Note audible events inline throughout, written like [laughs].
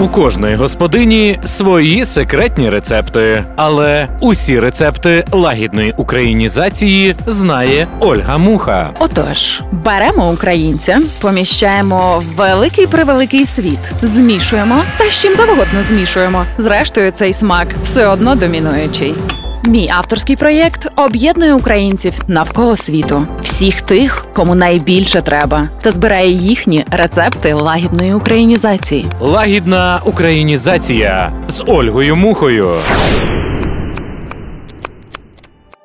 У кожної господині свої секретні рецепти, але усі рецепти лагідної українізації знає Ольга Муха. Отож, беремо українця, поміщаємо в великий превеликий світ, змішуємо та з чим завгодно змішуємо. Зрештою, цей смак все одно домінуючий. Мій авторський проєкт об'єднує українців навколо світу, всіх тих, кому найбільше треба, та збирає їхні рецепти лагідної українізації. Лагідна українізація з Ольгою Мухою.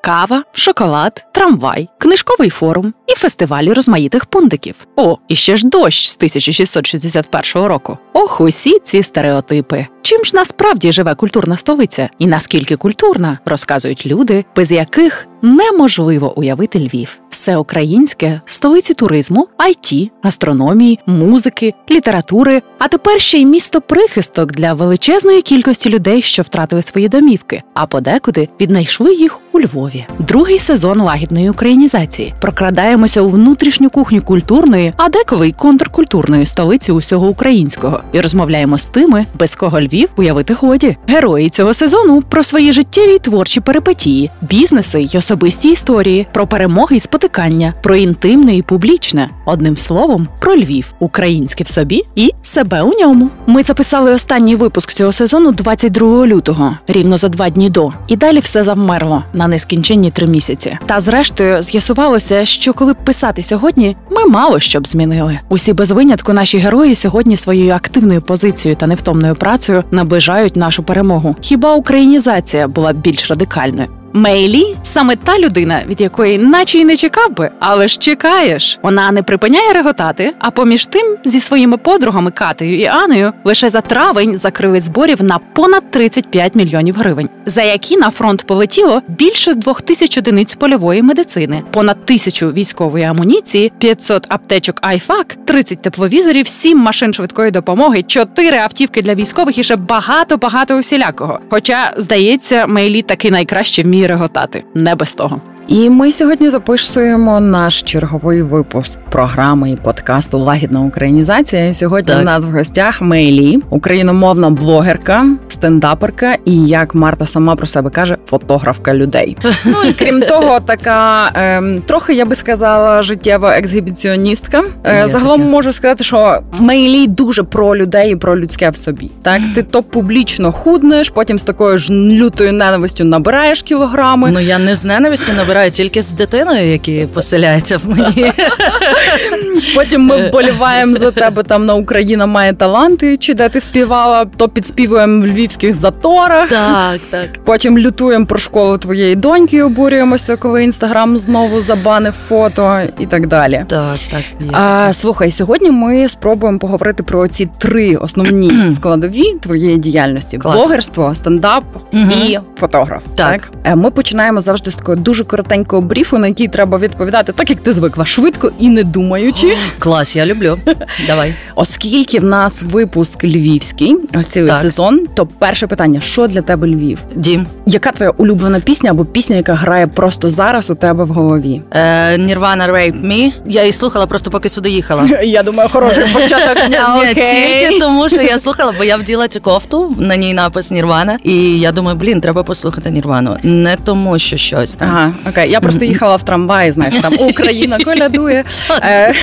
Кава, шоколад, трамвай, книжковий форум і фестивалі розмаїтих пундиків. О, і ще ж дощ з 1661 року. Ох, усі ці стереотипи. Чим ж насправді живе культурна столиця, і наскільки культурна, розказують люди, без яких неможливо уявити Львів. Все українське столиці туризму, IT, гастрономії, музики, літератури, а тепер ще й місто прихисток для величезної кількості людей, що втратили свої домівки, а подекуди віднайшли їх у Львові. Другий сезон лагідної українізації. Прокрадаємося у внутрішню кухню культурної, а деколи й контркультурної столиці усього українського, і розмовляємо з тими, без кого Львів уявити годі. Герої цього сезону про свої життєві й творчі перипетії, бізнеси й особисті історії, про перемоги й спотикання, про інтимне і публічне. Одним словом, про Львів, українське в собі і себе у ньому. Ми записали останній випуск цього сезону 22 лютого, рівно за два дні до, і далі все завмерло на нескінченні три місяці. Та зрештою з'ясувалося, що коли б писати сьогодні, ми мало що б змінили. Усі без винятку наші герої сьогодні своєю активною позицією та невтомною працею наближають нашу перемогу. Хіба українізація була більш радикальною? Мейлі саме та людина, від якої наче й не чекав би, але ж чекаєш. Вона не припиняє реготати, а поміж тим зі своїми подругами Катею і Анею лише за травень закрили зборів на понад 35 мільйонів гривень, за які на фронт полетіло більше двох тисяч одиниць польової медицини, понад тисячу військової амуніції, 500 аптечок Айфак, 30 тепловізорів, 7 машин швидкої допомоги, 4 автівки для військових і ще багато багато усілякого. Хоча здається, Мейлі таки найкраще вміє реготати, не без того. І ми сьогодні записуємо наш черговий випуск програми і подкасту Лагідна українізація. І Сьогодні Так. у нас в гостях Мейлі, україномовна блогерка, стендаперка і, як Марта сама про себе каже, фотографка людей. [laughs] Ну і крім того, така ем, трохи я би сказала життєва ексгібіціоністка. Е, загалом таке. можу сказати, що Мейлі дуже про людей і про людське в собі. Так, [gasps] ти то публічно худнеш, потім з такою ж лютою ненавистю набираєш кілограми. Ну я не з ненависті набираю, тільки з дитиною, які поселяється в мені. [laughs] Потім ми вболіваємо за тебе там на Україна має таланти, чи де ти співала, то підспівуємо в львівських заторах. Так, так. Потім лютуємо про школу твоєї доньки, обурюємося, коли інстаграм знову забанив фото і так далі. Так, так. є. А, слухай, сьогодні ми спробуємо поговорити про ці три основні [clears throat] складові твоєї діяльності: Клас. блогерство, стендап Мгм. і фотограф. Так. Е, Ми починаємо завжди з такого дуже коротенького бріфу, на який треба відповідати, так як ти звикла, швидко і не думаючи. [gasps] Клас, я люблю. [laughs] Давай. Оскільки в нас випуск львівський, ось Так. сезон, то перше питання: що для тебе Львів? Дім. Яка твоя улюблена пісня або пісня, яка грає просто зараз у тебе в голові? Е, Nirvana Rape Me. Я її слухала просто поки сюди їхала. [laughs] Я думаю, хороший [laughs] початок. Ні, тільки тому, що я слухала, бо я вділа цю кофту, на ній напис Нірвана. І я думаю, блін, треба послухати Нірвану. Не тому, що щось там. Ага, окей. Я просто їхала в трамваї, знаєш, там Україна колядує. Е,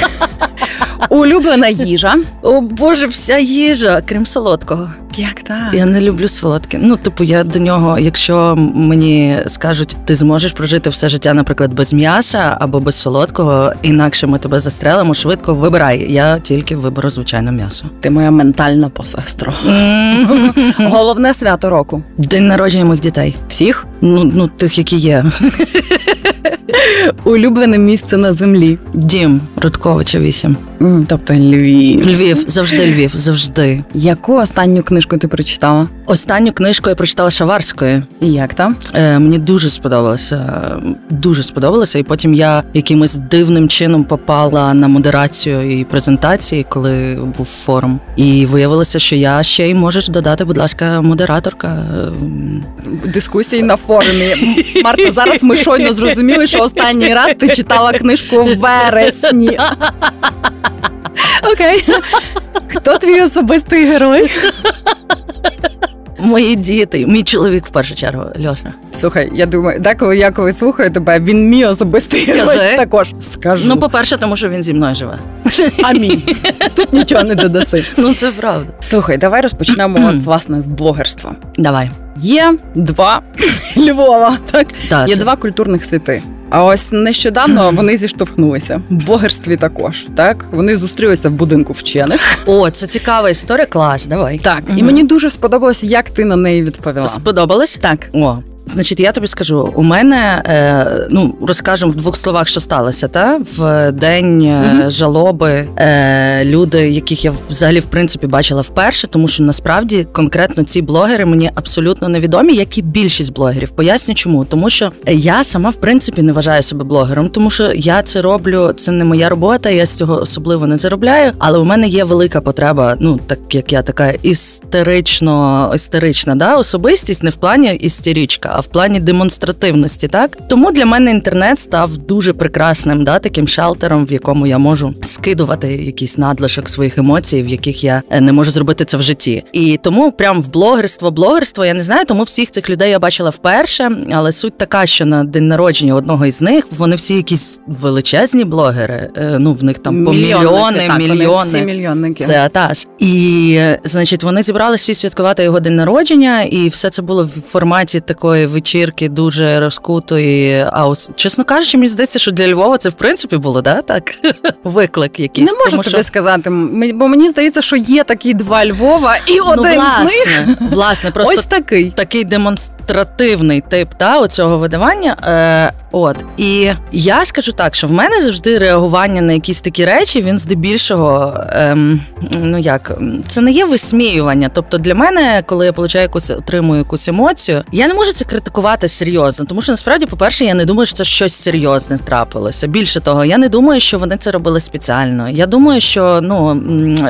[laughs] улюблена їжа. О Боже, вся їжа, крім солодкого. Як так? Я не люблю солодке. Ну, типу, я до нього, якщо мені скажуть, ти зможеш прожити все життя, наприклад, без м'яса або без солодкого, інакше ми тебе застрелимо, швидко вибирай. Я тільки виберу звичайно м'ясо. Ти моя ментальна посестро. [laughs] Головне свято року. День народження моїх дітей. Всіх Ну, ну тих, які є. [laughs] улюблене місце на землі. Дім Рудковича 8. М, Тобто Львів. Львів, завжди Львів, завжди. Яку останню книжку ти прочитала? Останню книжку я прочитала Шаварської. І як там? Е, мені дуже сподобалося. Дуже сподобалося. І потім я якимось дивним чином попала на модерацію і презентації, коли був форум. І виявилося, що я ще й можеш додати, будь ласка, модераторка. Ем, Дискусії на форумі. Марта, зараз ми щойно зрозуміли, що останній раз ти читала книжку в вересні. Окей. Хто твій особистий герой? Мої діти, мій чоловік в першу чергу, Льоша. Слухай, я думаю, деколи я коли слухаю тебе, він мій особистий Скажи. герой також. Скажу. Ну, по-перше, тому що він зі мною живе. [laughs] Амінь. Тут нічого не додаси. Ну, це правда. Слухай, давай розпочнемо от, власне з блогерства. Давай. Є два [laughs] Львова, так? Так, Є це- два культурних світи. А ось нещодавно вони зіштовхнулися в блогерстві також. Так вони зустрілися в будинку вчених. О, це цікава історія, клас, давай. Так, і мені дуже сподобалось, як ти на неї відповіла. Сподобалось? Так, О, значить, я тобі скажу, у мене е, ну розкажемо в двох словах, що сталося. Та в день е, Мгм. жалоби е, люди, яких я взагалі в принципі бачила вперше, тому що насправді конкретно ці блогери мені абсолютно невідомі, як і більшість блогерів. Поясню, чому тому, що я сама в принципі не вважаю себе блогером, тому що я це роблю, це не моя робота, я з цього особливо не заробляю. Але у мене є велика потреба, ну так як я така істерично істерична, да, особистість, не в плані істеричка, а в плані демонстративності. Так тому для мене інтернет став дуже прекрасним, да, таким шелтером, в якому я можу скидувати якийсь надлишок своїх емоцій, в яких я е, не можу зробити це в житті. І тому прям в блогерство, блогерство, я не знаю, тому всіх цих людей я бачила вперше. Але суть така, що на день народження одного із них вони всі якісь величезні блогери. Е, Ну в них там по мільйони, так, вони всі мільйонники. Це атас. І е, значить, вони зібралися всі святкувати його день народження, і все це було в форматі такої вечірки, дуже розкутої. А ось, чесно кажучи, мені здається, що для Львова це в принципі було да так [laughs] виклик якийсь. Не можу Тому тобі що- сказати, бо мені здається, що є такі два Львова, і ну, один з них власне, [laughs] власне, просто ось такий. такий демонстративний тип та оцього видавання. Е, от і я скажу так, що в мене завжди реагування на якісь такі речі, він здебільшого, ем, ну як це не є висміювання. Тобто для мене, коли я получаю якусь отримую якусь емоцію, я не можу це критикувати серйозно, тому що насправді, по-перше, я не думаю, що це щось серйозне трапилося. Більше того, я не думаю, що вони це робили спеціально. Я думаю, що ну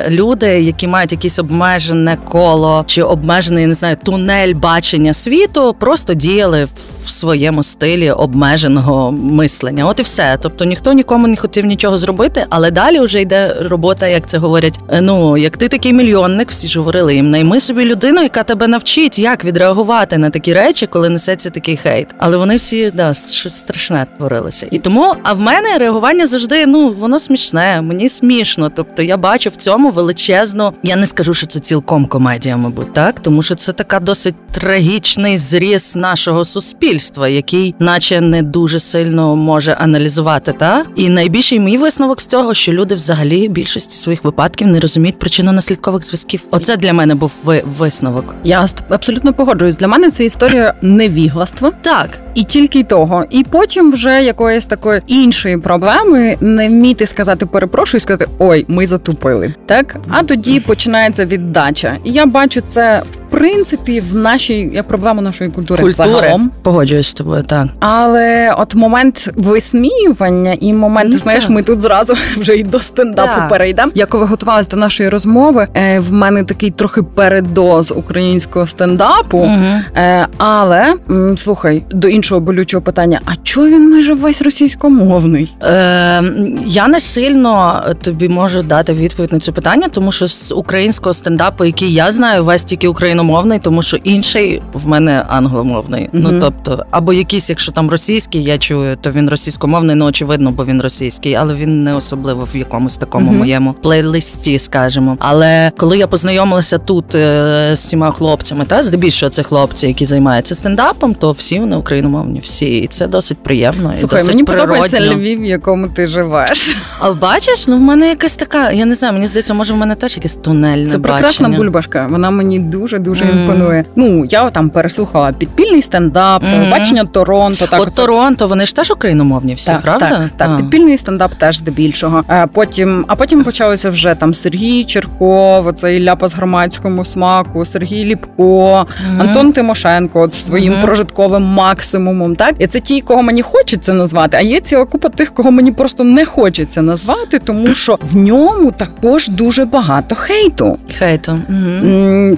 люди, які мають якесь обмежене коло чи обмежений, не знаю, тунель бачення світу, просто діяли в своєму стилі обмеженого мислення. От і все. Тобто ніхто нікому не хотів нічого зробити, але далі вже йде робота, як це говорять. е, Ну як ти такий мільйонник, всі ж говорили їм, найми собі людину, яка тебе навчить, як відреагувати на такі речі, коли несеться такий хейт. Але вони всі да щось страшне творилося. І тому, а в мене реагування завжди ну воно смішне, мені смішно. Тобто я бачу в цьому величезну. Я не скажу, що це цілком комедія, мабуть, так тому що це така досить трагічний зріз нашого суспільства, який, наче, не дуже сильно може аналізувати. Та і найбільший мій висновок з цього, що люди взагалі в більшості своїх випадків не розуміють причинно-наслідкових зв'язків. Оце для мене був ви- висновок. Я абсолютно погоджуюсь. Для мене це історія невігластва. Так, І тільки й того. І потім вже якоїсь такої іншої проблеми не вміти сказати перепрошую, і сказати ой, ми затупили. Так, а тоді починається віддача. І я бачу це в принципі в нашій як проблему нашої культури, культури загалом. погоджуюсь з тобою. Так Але от момент висміювання і момент, Ну, знаєш, так. ми тут зразу [laughs] вже й до стендапу Так. перейдемо. Я коли готувалася до нашої розмови, е, в мене такий трохи передоз українського стендапу. Угу. Е, але м, слухай, до іншого болючого питання: а чого він майже весь російськомовний? Е, я не сильно тобі можу дати відповідь на це питання, тому що з українського стендапу, який я знаю, весь тільки україномовний, тому що інший в мене англомовний. Мгм. Ну тобто, або якийсь, якщо там російський, я чую, то він російськомовний, ну очевидно, бо він російський, але він не особливо в якомусь такому Мгм. моєму плейлисті, скажімо. Але коли я познайомилася тут е, з цими хлопцями, та здебільшого це хлопці, які займаються стендапом, то всі вони україномовні, всі, і це досить приємно. і Слухай, досить мені природньо. подобається Львів, в якому ти живеш. А бачиш, ну в мене якась така, я не знаю, мені здається, може в мене теж якесь тунельне Це прекрасна бачення. бульбашка. Вона мені дуже дуже Мгм. імпонує. Ну я там переслухала підпільний стендап, Мгм. телебачення Торонто. Так От оце- Торонто, вони ж теж україномовні всі, так, правда? Так, так, А. підпільний стендап теж здебільшого. А потім, а потім почалося вже там Сергій Черков, оцей ляпа з громадському смаку, Сергій Ліпко, Мгм. Антон Тимошенко, от зі своїм Мгм. прожитковим максимумом. Так, і це ті, кого мені хочеться назвати. А є ціла купа тих, кого мені просто не хочеться назвати, тому що в ньому також дуже багато хейту. Хейту.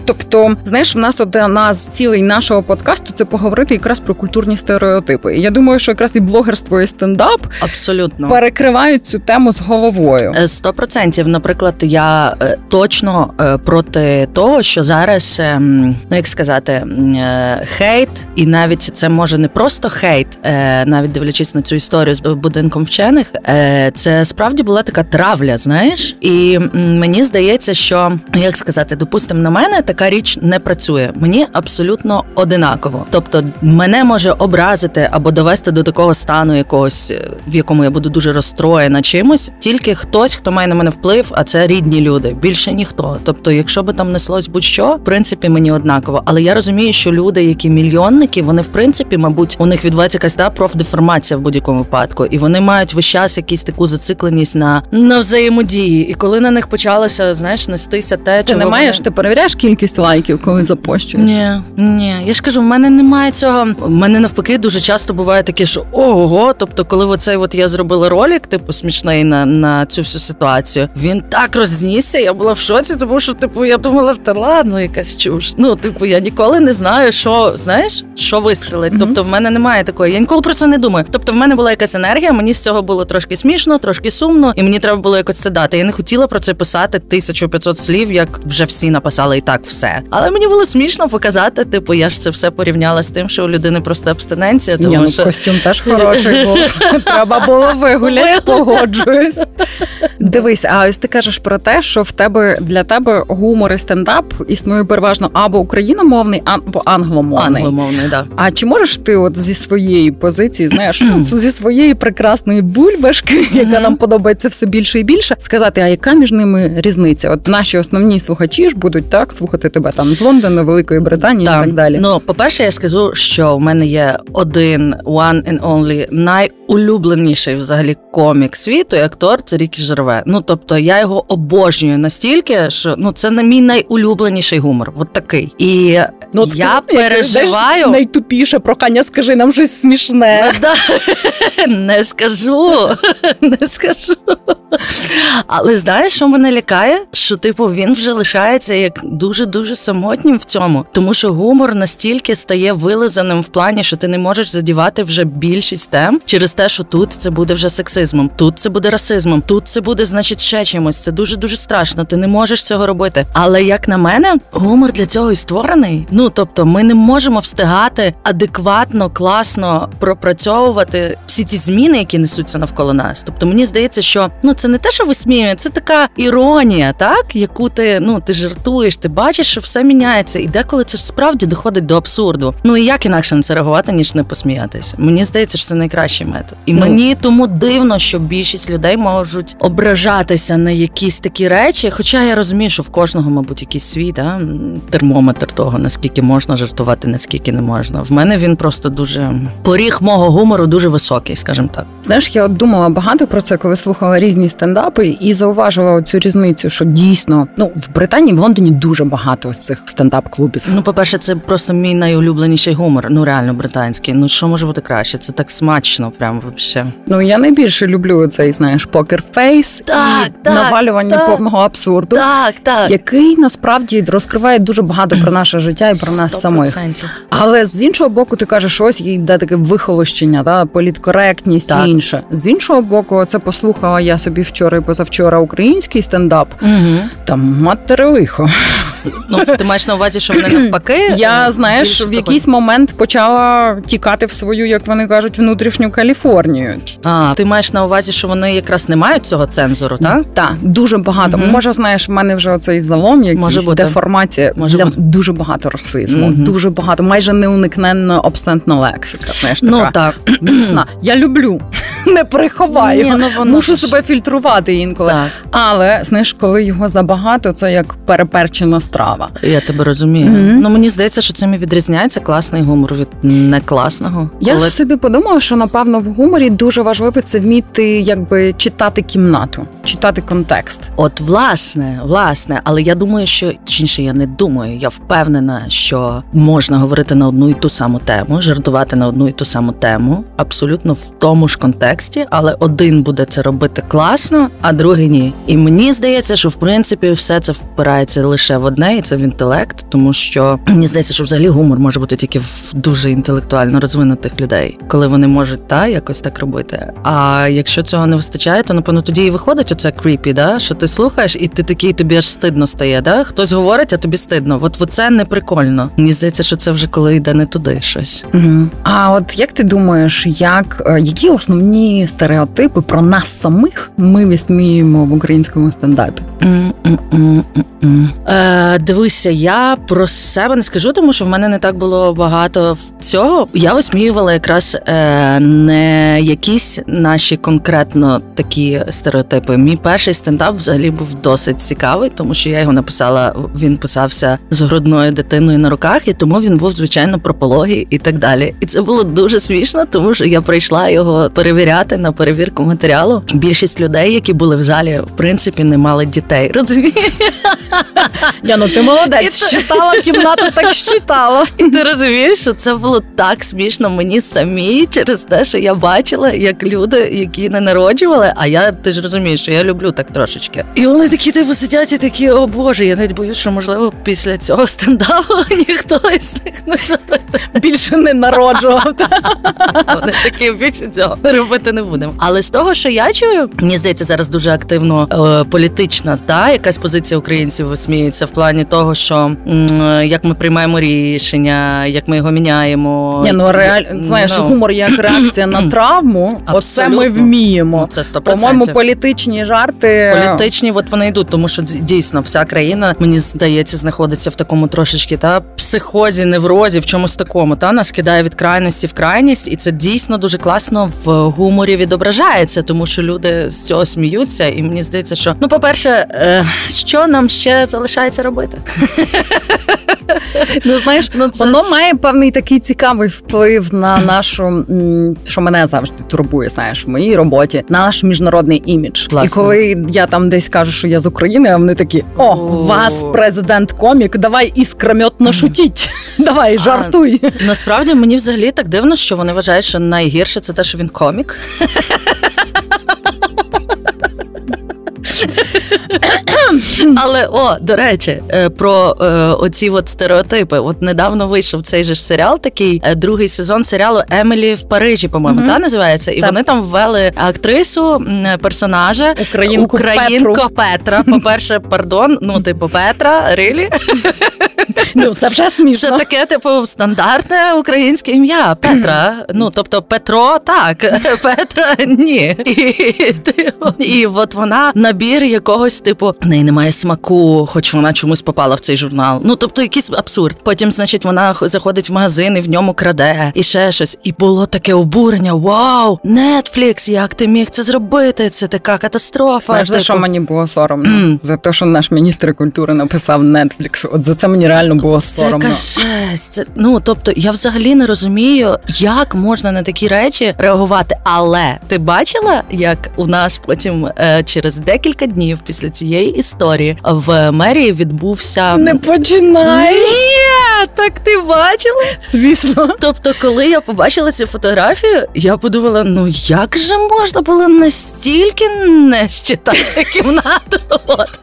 Тобто знаєш, в нас одна з цілей нашого подкасту це поговорити якраз про культурні стереотипи. І я думаю, що якраз і блогерство, і стендап Абсолютно перекривають цю тему з головою. Е, Сто процентів. Наприклад, я е, точно е, проти того, що зараз, е, ну як сказати, е, хейт, і навіть це може не просто хейт, е, навіть дивлячись на цю історію з будинком вчених, е, це справді була така травля, знаєш, і мені здається, що ну, як сказати, допустимо, на мене така річ не працює. Мені абсолютно одинаково. Тобто, мене може образити або довести до такого стану якогось, е, в якому я буду дуже розстроєна чимось, тільки хтось, хто має на мене вплив, а це рідні люди. Більше ніхто. Тобто, якщо би там неслось будь-що, в принципі, мені однаково. Але я розумію, що люди, які мільйонники, вони в принципі, мабуть, у них відбувається якась та профдеформація в будь-якому випадку, і вони мають весь час якусь таку зацикленість на, на взаємодії. І коли на них почалося, знаєш, нестися те, Ти чого не маєш, вони... ти перевіряєш кількість лайків, коли запощуєш? Ні, ні. Я ж кажу, в мене немає цього. В мене навпаки дуже часто буває таке, що ого. Тобто, коли оцей от я зробила ролик, типу смішний на, на цю всю ситуацію, він так рознісся. Я була в шоці, тому що типу я думала, та ладно, якась чуш. Ну, типу, я ніколи не знаю, що знаєш, що вистрілить. Мгм. Тобто, в мене немає такої. Я ніколи про це не думаю. Тобто, в мене була якась енергія, мені з цього було трошки смішно, трошки сумно, і мені треба було якось це дати. Я не хотіла про це писати 1500 слів, як вже всі написали і так все. Але мені було смішно показати. Типу, я ж це все порівняла з тим, що у людини просто абстиненція, тому Ні, ну, що костюм теж хороший був. [laughs] Треба було вигуляти, погоджуюсь. Дивись, а ось ти кажеш про те, що в тебе для тебе гумор і стендап існує переважно або україномовний, або англомовний. англомовний, да. А чи можеш ти, от зі своєї позиції, знаєш, ну, [clears throat] зі своєї прекрасної бульбашки, яка нам подобається все більше і більше, сказати, а яка між ними різниця? От наші основні слухачі ж будуть так слухати тебе там з Лондона, Великої Британії і так далі. Ну, по-перше, я скажу, що в мене є один one and only найулюбленіший взагалі комік світу і актор це Рікі Жерве. Ну тобто я його обожнюю настільки, що ну це не мій найулюбленіший гумор. От такий. І Ну, от я скажи, переживаю. найтупіше прохання, скажи нам щось смішне. Ну. [laughs] Не скажу, [laughs] не скажу. Але знаєш, що мене лякає? Що типу він вже лишається як дуже дуже самотнім в цьому, тому що гумор настільки стає вилизаним в плані, що ти не можеш задівати вже більшість тем через те, що тут це буде вже сексизмом, тут це буде расизмом, тут це буде, значить, ще чимось. Це дуже дуже страшно. Ти не можеш цього робити. Але як на мене, гумор для цього і створений. Ну тобто, ми не можемо встигати адекватно, класно пропрацьовувати всі ці зміни, які несуться навколо нас. Тобто, мені здається, що ну це не те, що висміює, це така іронія, так яку ти ну ти жартуєш, ти бачиш, що все міняється, і деколи це ж справді доходить до абсурду. Ну і як інакше на це реагувати, ніж не посміятися. Мені здається, що це найкращий метод. І Ну. мені тому дивно, що більшість людей можуть ображатися на якісь такі речі. Хоча я розумію, що в кожного, мабуть, якийсь свій да, термометр того, наскільки можна жартувати, наскільки не можна. В мене він просто дуже поріг мого гумору дуже високий, скажімо так. Знаєш, я от думала багато про це, коли слухала різні стендапи, і зауважила цю різницю, що дійсно ну в Британії, в Лондоні дуже багато ось цих стендап-клубів. Ну, по-перше, це просто мій найулюбленіший гумор. Ну реально британський. Ну що може бути краще? Це так смачно, прям вообще. Ну я найбільше люблю цей, знаєш, покер-фейс Так, і так, навалювання так. повного абсурду. Так, так. Який насправді розкриває дуже багато про наше життя і про нас самих. 100%. Але з іншого боку, ти кажеш, ось йде таке вихолощення, та політкоректність Так. і інше. З іншого боку, це послухала я собі вчора і позавчора український стендап. Угу. Там матери лихо. Ну, ти маєш на увазі, що вони навпаки. [clears throat] Я е, знаєш, в якийсь момент почала тікати в свою, як вони кажуть, внутрішню Каліфорнію. А, ти маєш на увазі, що вони якраз не мають цього цензуру, так? Так, дуже багато. Може, знаєш, в мене вже оцей залом, якийсь Може бути. деформація. Може бути. дуже багато расизму, дуже багато, майже неуникненна обсцентна лексика. Знаєш, така Ну так. [clears throat] міцна. Я люблю, не приховаю. Ні, ну, воно Мушу ж- себе фільтрувати інколи. Так, Але знаєш, коли його забагато, це як переперчена страва. я тебе розумію. Мгм. Ну мені здається, що цим і відрізняється класний гумор від некласного. Я Коли- собі подумала, що напевно в гуморі дуже важливо це вміти якби читати кімнату. читати контекст. От, власне, власне, але я думаю, що чи інше я не думаю. Я впевнена, що можна говорити на одну і ту саму тему, жартувати на одну і ту саму тему, абсолютно в тому ж контексті, але один буде це робити класно, а другий ні. І мені здається, що в принципі все це впирається лише в одне, і це в інтелект, тому що [clears throat] мені здається, що взагалі гумор може бути тільки в дуже інтелектуально розвинутих людей, коли вони можуть та якось так робити. А якщо цього не вистачає, то напевно тоді і виходить оце кріпі, да що ти слухаєш, і ти такий тобі аж стидно стає. Да? Хтось говорить, а тобі стидно. От це не прикольно. Мені здається, що це вже коли йде не туди щось. Угу. А от як ти думаєш, як е, які основні стереотипи про нас самих ми висміємо в українському стендапі? Е, Дивися, я про себе не скажу, тому що в мене не так було багато цього. Я висміювала якраз е, не якісь наші конкретно такі стереотипи. Мій перший стендап взагалі був досить цікавий, тому що я його написала. Він писався з грудною дитиною на руках, і тому він був звичайно про пологи і так далі. І це було дуже смішно, тому що я прийшла його перевіряти на перевірку матеріалу. Більшість людей, які були в залі, в принципі, не мали дітей. [laughs] Розумієш? [laughs] Я ну ти молодець, щитала кімнату, так щитала. [laughs] І ти розумієш, що це було так смішно мені самій через те, що я бачила, як люди, які не народжували, а я ти ж розумієш, що я люблю так трошечки. І вони такі типу сидять і такі, о Боже, я навіть боюсь, що можливо після цього стендапу [laughs] ніхто із них не більше не народжував. Вони такі більше цього робити не будемо. Але з того, що я чую, мені здається, зараз дуже активно е, політична та якась позиція українців висміється в плані того, що як ми приймаємо рішення, як ми його міняємо. Ні, ну реаль... знаєш, Ну. гумор як реакція на [clears throat] травму. Оце ми вміємо. Ну, це 100%. По-моєму, політичні жарти Політичні, от вони йдуть, тому що дійсно вся країна, мені здається, знаходиться в такому трошечки та психозі, неврозі, в чомусь такому. Та нас кидає від крайності в крайність, і це дійсно дуже класно в гуморі відображається, тому що люди з цього сміються. І мені здається, що ну, по-перше, е, що нам ще залишається робити? Ну знаєш, Ну, це воно ж- має певний такий цікавий вплив на нашу, що мене завжди турбує, знаєш, в моїй роботі, наш міжнародний імідж. Класно. І коли я там десь кажу, що я з України, а вони такі: о, О. вас президент комік, давай іскрометно шутіть. [laughs] Давай, жартуй. Насправді мені взагалі так дивно, що вони вважають, що найгірше це те, що він комік. [laughs] Але о, до речі, е, про е, оці от стереотипи. От недавно вийшов цей же ж серіал, такий е, другий сезон серіалу Емілі в Парижі, по-моєму, Мгм. та називається. І Так. вони там ввели актрису персонажа Українку Українко Петра. По-перше, пардон, ну типу Петра, рилі. [laughs] Ну це вже смішно. Це таке, типу, стандартне українське ім'я Петра. Ну тобто Петро, так, [laughs] Петра ні. І, і от вона набір якогось, типу, в неї немає смаку, хоч вона чомусь попала в цей журнал. Ну тобто, якийсь абсурд. Потім, значить, вона заходить в магазин і в ньому краде, і ще щось. І було таке обурення: Вау, Netflix, як ти міг це зробити? Це така катастрофа. Знаєш, за Типу, що мені було соромно? За те, що наш міністр культури написав Netflix. От за це мені реально було Це соромно. жесть. Це, ну тобто, я взагалі не розумію, як можна на такі речі реагувати. Але ти бачила, як у нас потім е, через декілька днів після цієї історії в мерії відбувся Не починай. Ні, так ти бачила? Звісно. Тобто, коли я побачила цю фотографію, я подумала: ну як же можна було настільки не щитати [laughs] кімнату? От.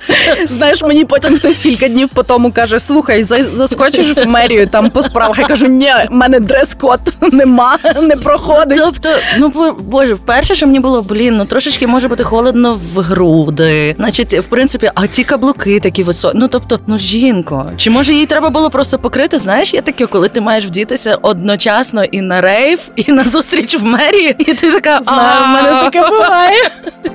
Знаєш, мені потім хтось кілька днів по тому каже: слухай, заскочиш в мерію там по справах. Я кажу, ні, в мене дрес-код нема, не проходить. Тобто, ну боже, вперше, що мені було, блін, ну трошечки може бути холодно в груди. Значить, в принципі, а ці каблуки такі високі. Ну тобто, ну жінко, чи може їй треба було просто покрити? Знаєш, є таке, коли ти маєш вдітися одночасно і на рейв, і на зустріч в мерії, і ти така Знаю, в мене таке буває.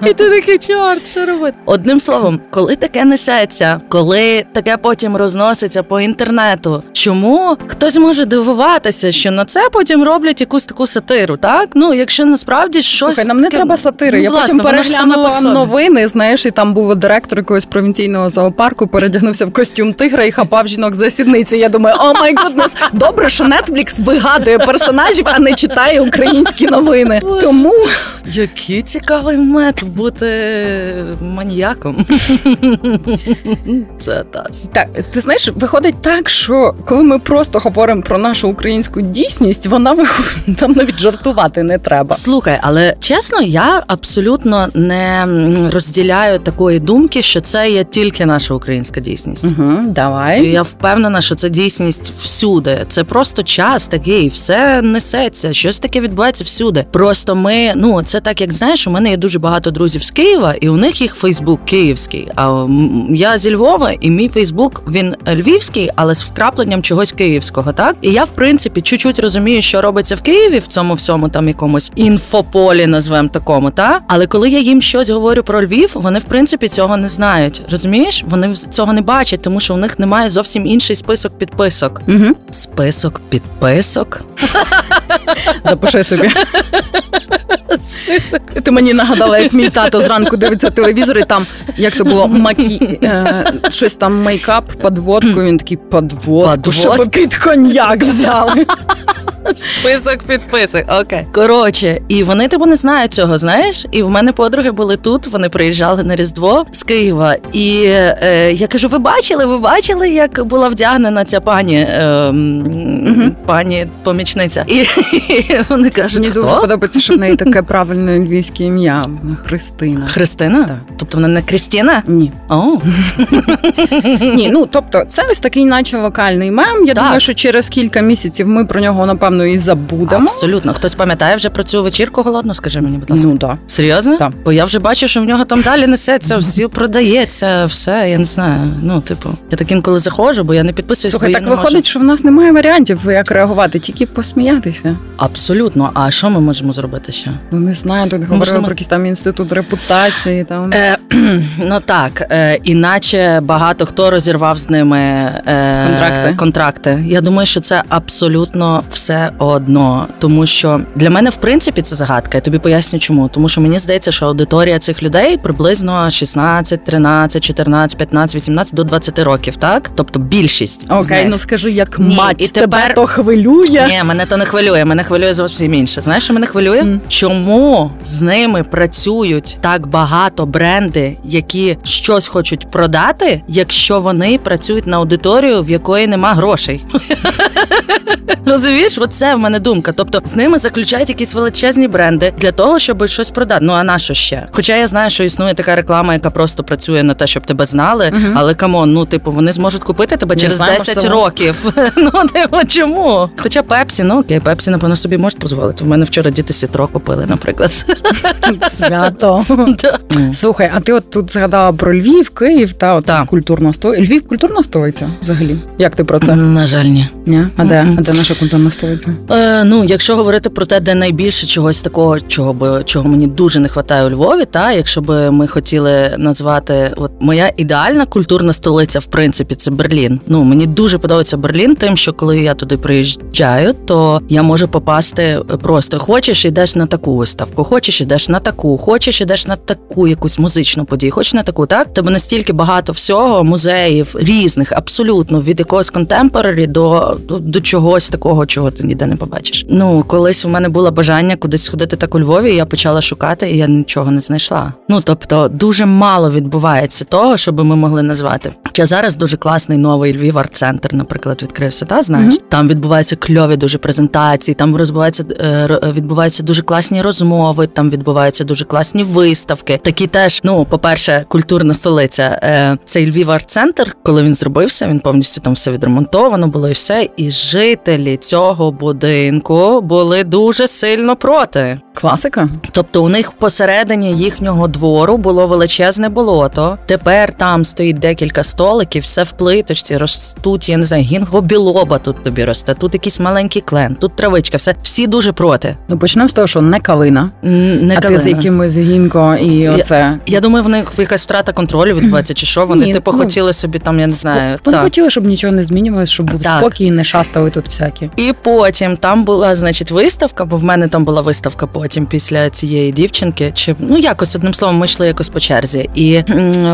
І ти такий чорт, що робити? Одним словом, коли таке несеться, коли таке потім розноситься по інтернету, чому хтось може дивуватися, що на це потім роблять якусь таку сатиру, так? Ну, якщо насправді щось Слухай, нам не таке- треба сатири. Ну, Я власне, потім воно ж саме переглянула по собі. новини, знаєш, знаєш, і там було директор якогось провінційного зоопарку, передягнувся в костюм тигра і хапав жінок за сідниці. Я думаю, oh my goodness, добре, що Netflix вигадує персонажів, а не читає українські новини. Тому Який цікавий метод бути маніяком. Це тас. так, ти знаєш, виходить так, що коли ми просто говоримо про нашу українську дійсність, вона виходить, там навіть жартувати не треба. Слухай, але чесно, я абсолютно не розділяю такої думки, що це є тільки наша українська дійсність. Угу, І давай. Я впевнена, що це дійсність всюди. Це просто час такий, все несеться, щось таке відбувається всюди. Просто ми, ну це так, як знаєш, у мене є дуже багато друзів з Києва, і у них їх Фейсбук київський. А я зі Львова, і мій Фейсбук він львівський, але з вкрапленням чогось київського. Так і я, в принципі, чуть-чуть розумію, що робиться в Києві в цьому всьому там якомусь інфополі, назвемо такому, та але коли я їм щось говорю про Львів, вони в принципі цього не знають. Розумієш? Вони цього не бачать, тому що у них немає зовсім інший список підписок. Угу. Список підписок. [laughs] Запиши собі. Список. Ти мені нагадала, як мій тато зранку дивиться телевізор, і там як то було мейкі е, щось там мейкап, подводку. Він такий подводку, Подводку. щоб під коньяк взяли. Список підписок. Окей. Коротше, і вони типу не знають цього, знаєш? І в мене подруги були тут. Вони приїжджали на Різдво з Києва. І е, я кажу: ви бачили? Ви бачили, як була вдягнена ця пані е, пані помічниця? І, [laughs] вони кажуть, Мені дуже подобається, що в неї таке [laughs] правильне львівське ім'я. Христина. Христина? Так. Тобто вона не Крістіна? Ні. О, [laughs] Ні, ну тобто, це ось такий, наче локальний мем. Я Так. думаю, що через кілька місяців ми про нього напевно і забудемо. абсолютно. Хтось пам'ятає вже про цю вечірку голодну? Скажи мені, будь ласка. Ну так. Серйозно? Так. Бо я вже бачу, що в нього там далі несеться, всі продається, все, я не знаю. Ну, типу, я так інколи заходжу, бо я не підписуюсь. Слухай, бо так я не виходить, можу. що в нас немає варіантів, як реагувати, тільки посміятися. Абсолютно. А що ми можемо зробити ще? Ну не знаю, тут говорили Можемо- про якийсь там інститут репутації. Там Е, [clears throat] ну так, е, іначе багато хто розірвав з ними е, Контракти. контракти. Я думаю, що це абсолютно все одно. Тому що для мене, в принципі, це загадка. Я тобі поясню, чому. Тому що мені здається, що аудиторія цих людей приблизно 16, 13, 14, 15, 18 до 20 років, так? Тобто більшість. з окей, них. ну скажи, як Ні, мать і тебе тепер- то хвилює. Ні, мене то не хвилює. Мене хвилює зовсім інше. Знаєш, що мене хвилює? Мгм. Чому з ними працюють так багато бренди, які щось хочуть продати, якщо вони працюють на аудиторію, в якої нема грошей? [laughs] Розумієш, оце в мене думка. Тобто з ними заключають якісь величезні бренди для того, щоб щось продати. Ну а на що ще? Хоча я знаю, що існує така реклама, яка просто працює на те, щоб тебе знали. Мгм. Але come on, ну типу, вони зможуть купити тебе через знаю, 10 можливо. років. [laughs] Ну типу, чому? Хоча Пепсі, ну окей, Пепсі, напевно, собі можуть дозволити. В мене вчора діти сітро купили, наприклад. [laughs] Свято. [laughs] Да. Слухай, а ти от тут згадала про Львів, Київ та от культурна столиця. Львів культурна столиця взагалі. Як ти про це? На жаль, ні. Ні? А де? А де наша культурна столиця? Е, ну, якщо говорити про те, де найбільше чогось такого, чого би чого мені дуже не вистачає у Львові, та якщо би ми хотіли назвати, от моя ідеальна культурна столиця, в принципі, це Берлін. Ну мені дуже подобається Берлін, тим, що коли я туди приїжджаю, то я можу попасти просто хочеш, ідеш на таку виставку, хочеш ідеш на таку, хочеш ідеш на таку якусь музичну подію, хочеш на таку, так тебе настільки багато всього, музеїв різних, абсолютно від якогось контемпорарі до, до, до чогось такого, чого ти ніде не побачиш. Ну, колись у мене було бажання кудись сходити так у Львові, і я почала шукати, і я нічого не знайшла. Ну тобто, дуже мало відбувається того, щоб ми могли назвати. Чи зараз дуже класний новий Львів арт-центр, наприклад, відкрився. Та знаєш, там відбуваються кльові дуже презентації, там розбуваються е, відбуваються дуже класні розмови, там відбуваються дуже класні виставки. Такі теж, ну, по-перше, культурна столиця. Е, Цей Львів арт-центр, коли він зробився, він повністю там все відремонтовано було і все. І жителі цього будинку були дуже сильно проти. Класика? Тобто у них посередині їхнього двору було величезне болото. Тепер там стоїть декілька столиків, все в плиточці, ростуть, я не знаю, гінго-білоба тут тобі росте, тут якийсь маленький клен, тут травичка, все всі дуже проти. Ну почнемо з того, що не калина, Н- Не а ти калина. з якимось гінко і оце. Я думаю, в них якась втрата контролю відбувається, чи що вони Ні, типу ну, хотіли собі там, я не знаю. Вони так. хотіли, щоб нічого не змінювалося, щоб був Так. спокій не шастали тут всякі. І потім потім там була, значить, виставка, бо в мене там була виставка потім після цієї дівчинки. Чи ну якось одним словом, ми йшли якось по черзі, і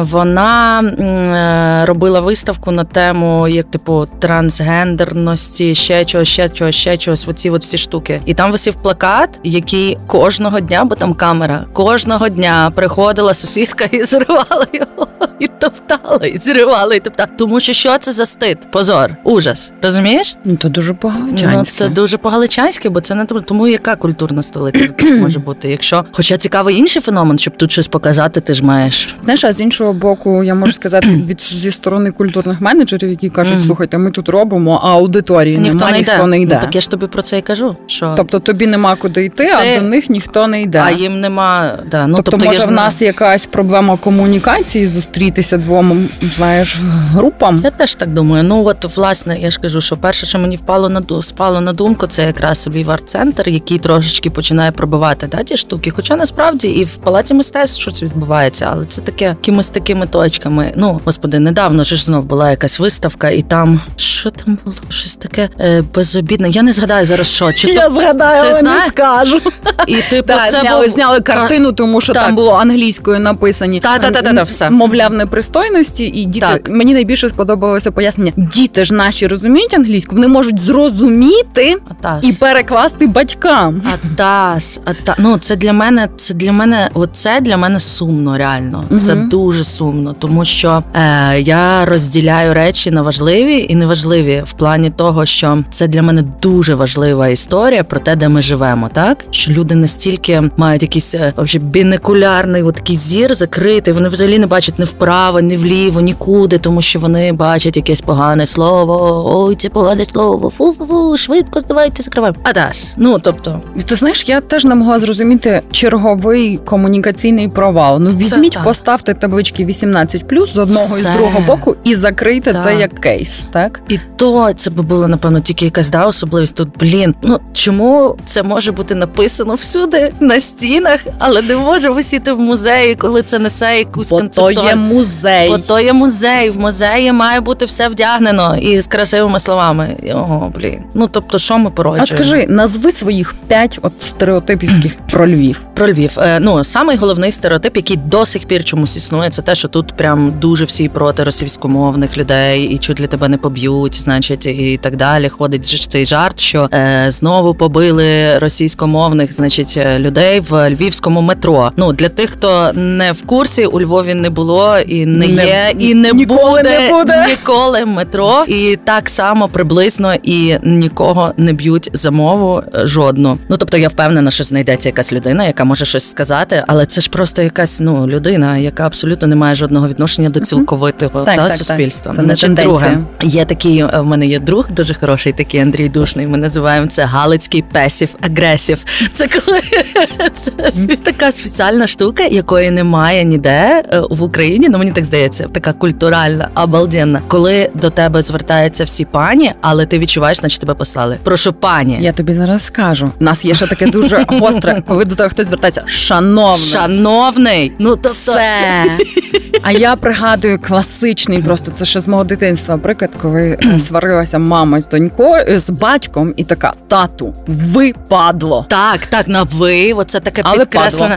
вона е, робила виставку на тему як типу трансгендерності, ще чогось, ще чогось, ще чогось. Оці от всі штуки. І там висів плакат, який кожного дня, бо там камера, кожного дня приходила сусідка і зривала його, і топтала, і зривала, і топтала. Тому що що це за стид? Позор, ужас. Розумієш? Ну, то дуже погано. Ну, дуже погаличанське, бо це не тому- яка культурна столиця [clears throat] може бути. Якщо, хоча цікавий інший феномен, щоб тут щось показати, ти ж маєш. Знаєш, а з іншого боку, я можу сказати [clears throat] [clears throat] від зі сторони культурних менеджерів, які кажуть, слухайте, ми тут робимо, а аудиторії Ніхто немає, не йде. ніхто не йде. Ну, так я ж тобі про це і кажу. Що Тобто тобі нема куди йти, Ти- а до них ніхто не йде. а їм нема. Да, ну, тобто, тобто, може, я в нас якась проблема комунікації зустрітися двом, знаєш, групам. Я теж так думаю. Ну от власне, я ж кажу, що перше, що мені впало на спало на думку, це якраз Львів арт-центр, який трошечки починає пробивати да, ті штуки. Хоча насправді і в палаці мистецтв щось відбувається, але це таке якимись такими точками. Ну, господи, недавно ж знов була якась виставка, і там що там було? Щось таке е, безобідне. Я не згадаю зараз, що чи то згадаю, Ти але не скажу. і типу Так, це зняли, був... зняли картину, тому що Так. там було англійською написані Та-та-та-та-та, все. мовляв непристойності, і діти Так. мені найбільше сподобалося пояснення. Діти ж наші розуміють англійську, вони можуть зрозуміти Атас. і перекласти батькам. Атас, ата... ну це для мене, це для мене, оце для мене сумно, реально. Це Мгм. дуже сумно, тому що е, я розділяю речі на важливі і неважливі в плані того, що це для мене дуже важлива історія про те, де ми живемо, так що люди настільки мають якийсь е, вообще бінекулярний такий зір закритий. Вони взагалі не бачать ні вправо, ні вліво, нікуди, тому що вони бачать якесь погане слово. Ой, це погане слово. Фу-фу-фу, швидко давайте закриваємо. Атас. Ну тобто. Ти знаєш, я теж не могла зрозуміти черговий комунікаційний провал. Ну візьміть, так. поставте таблички 18+, з одного і з другого боку, і закрийте це як кейс, так? І то це би було напевно тільки якась да особливість. Тут блін. Ну чому це може бути написано всюди на стінах, але не може висіти в музеї, коли це несе якусь Бо то є музей. Бо то є музей. В музеї має бути все вдягнено і з красивими словами. Ого, блін. Ну тобто, що ми породжуємо? А скажи, назви своїх п'ять от стереотипів яких [clears throat] про Львів. Про Львів. Е, ну самий головний стереотип, який до сих пір чомусь існує, це те, що тут прям дуже всі проти російськомовних людей, і чуть ли тебе не поб'ють, значить, і так далі. Ходить ж цей жарт, що е, знову побили російськомовних, значить, людей в львівському метро. Ну для тих, хто не в курсі, у Львові не було і не, Не- є, і не буде, не буде. ніколи метро. І так само приблизно і нікого не б'ють за мову е, жодну. Ну тобто я впевнена, що знайдеться якась людина, яка може щось сказати, але це ж просто якась ну людина, яка абсолютно не має жодного відношення до цілковитого Так, да, так, так. суспільства. Це не Значить, тенденція. друге, є такий е, в мене є друг дуже хороший, такий Андрій Душний. Ми називаємо це Галицький песів агресів. [laughs] Це коли [laughs] це така спеціальна штука, якої немає ніде е, в Україні. Ну мені так здається, така культуральна, обалденна. Коли до тебе звертаються всі пані, але ти відчуваєш, наче тебе послали. Прошу пані. Я тобі зараз скажу. У нас є ще таке дуже [laughs] гостре, коли до тебе хтось звертається. Шановний. Шановний, ну тобто Все. А я пригадую класичний, просто це ще з мого дитинства. Приклад, коли е, сварилася мама з донькою з батьком, і така тату, ви падло. Так, так, на ви, оце таке падло.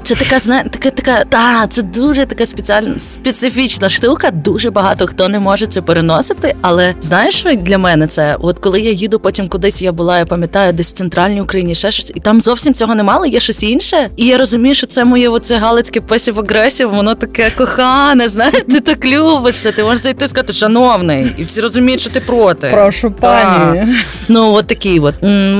Це така, зна, така, така, та, це дуже така спеціальна специфічна штука. Дуже багато хто не може це переносити. Але знаєш, що для мене це? От коли я їду потім кудись, я була, я пам'ятаю, десь в центральній Україні, ще щось, і там зовсім цього немало, є щось інше. І я розумію, що це моє оце галицьке песів агресів, воно таке кохане, знаєш, ти так любиш це. Ти можеш зайти і сказати, шановний, і всі розуміють, що ти проти. Прошу пані. Ну, от такий от.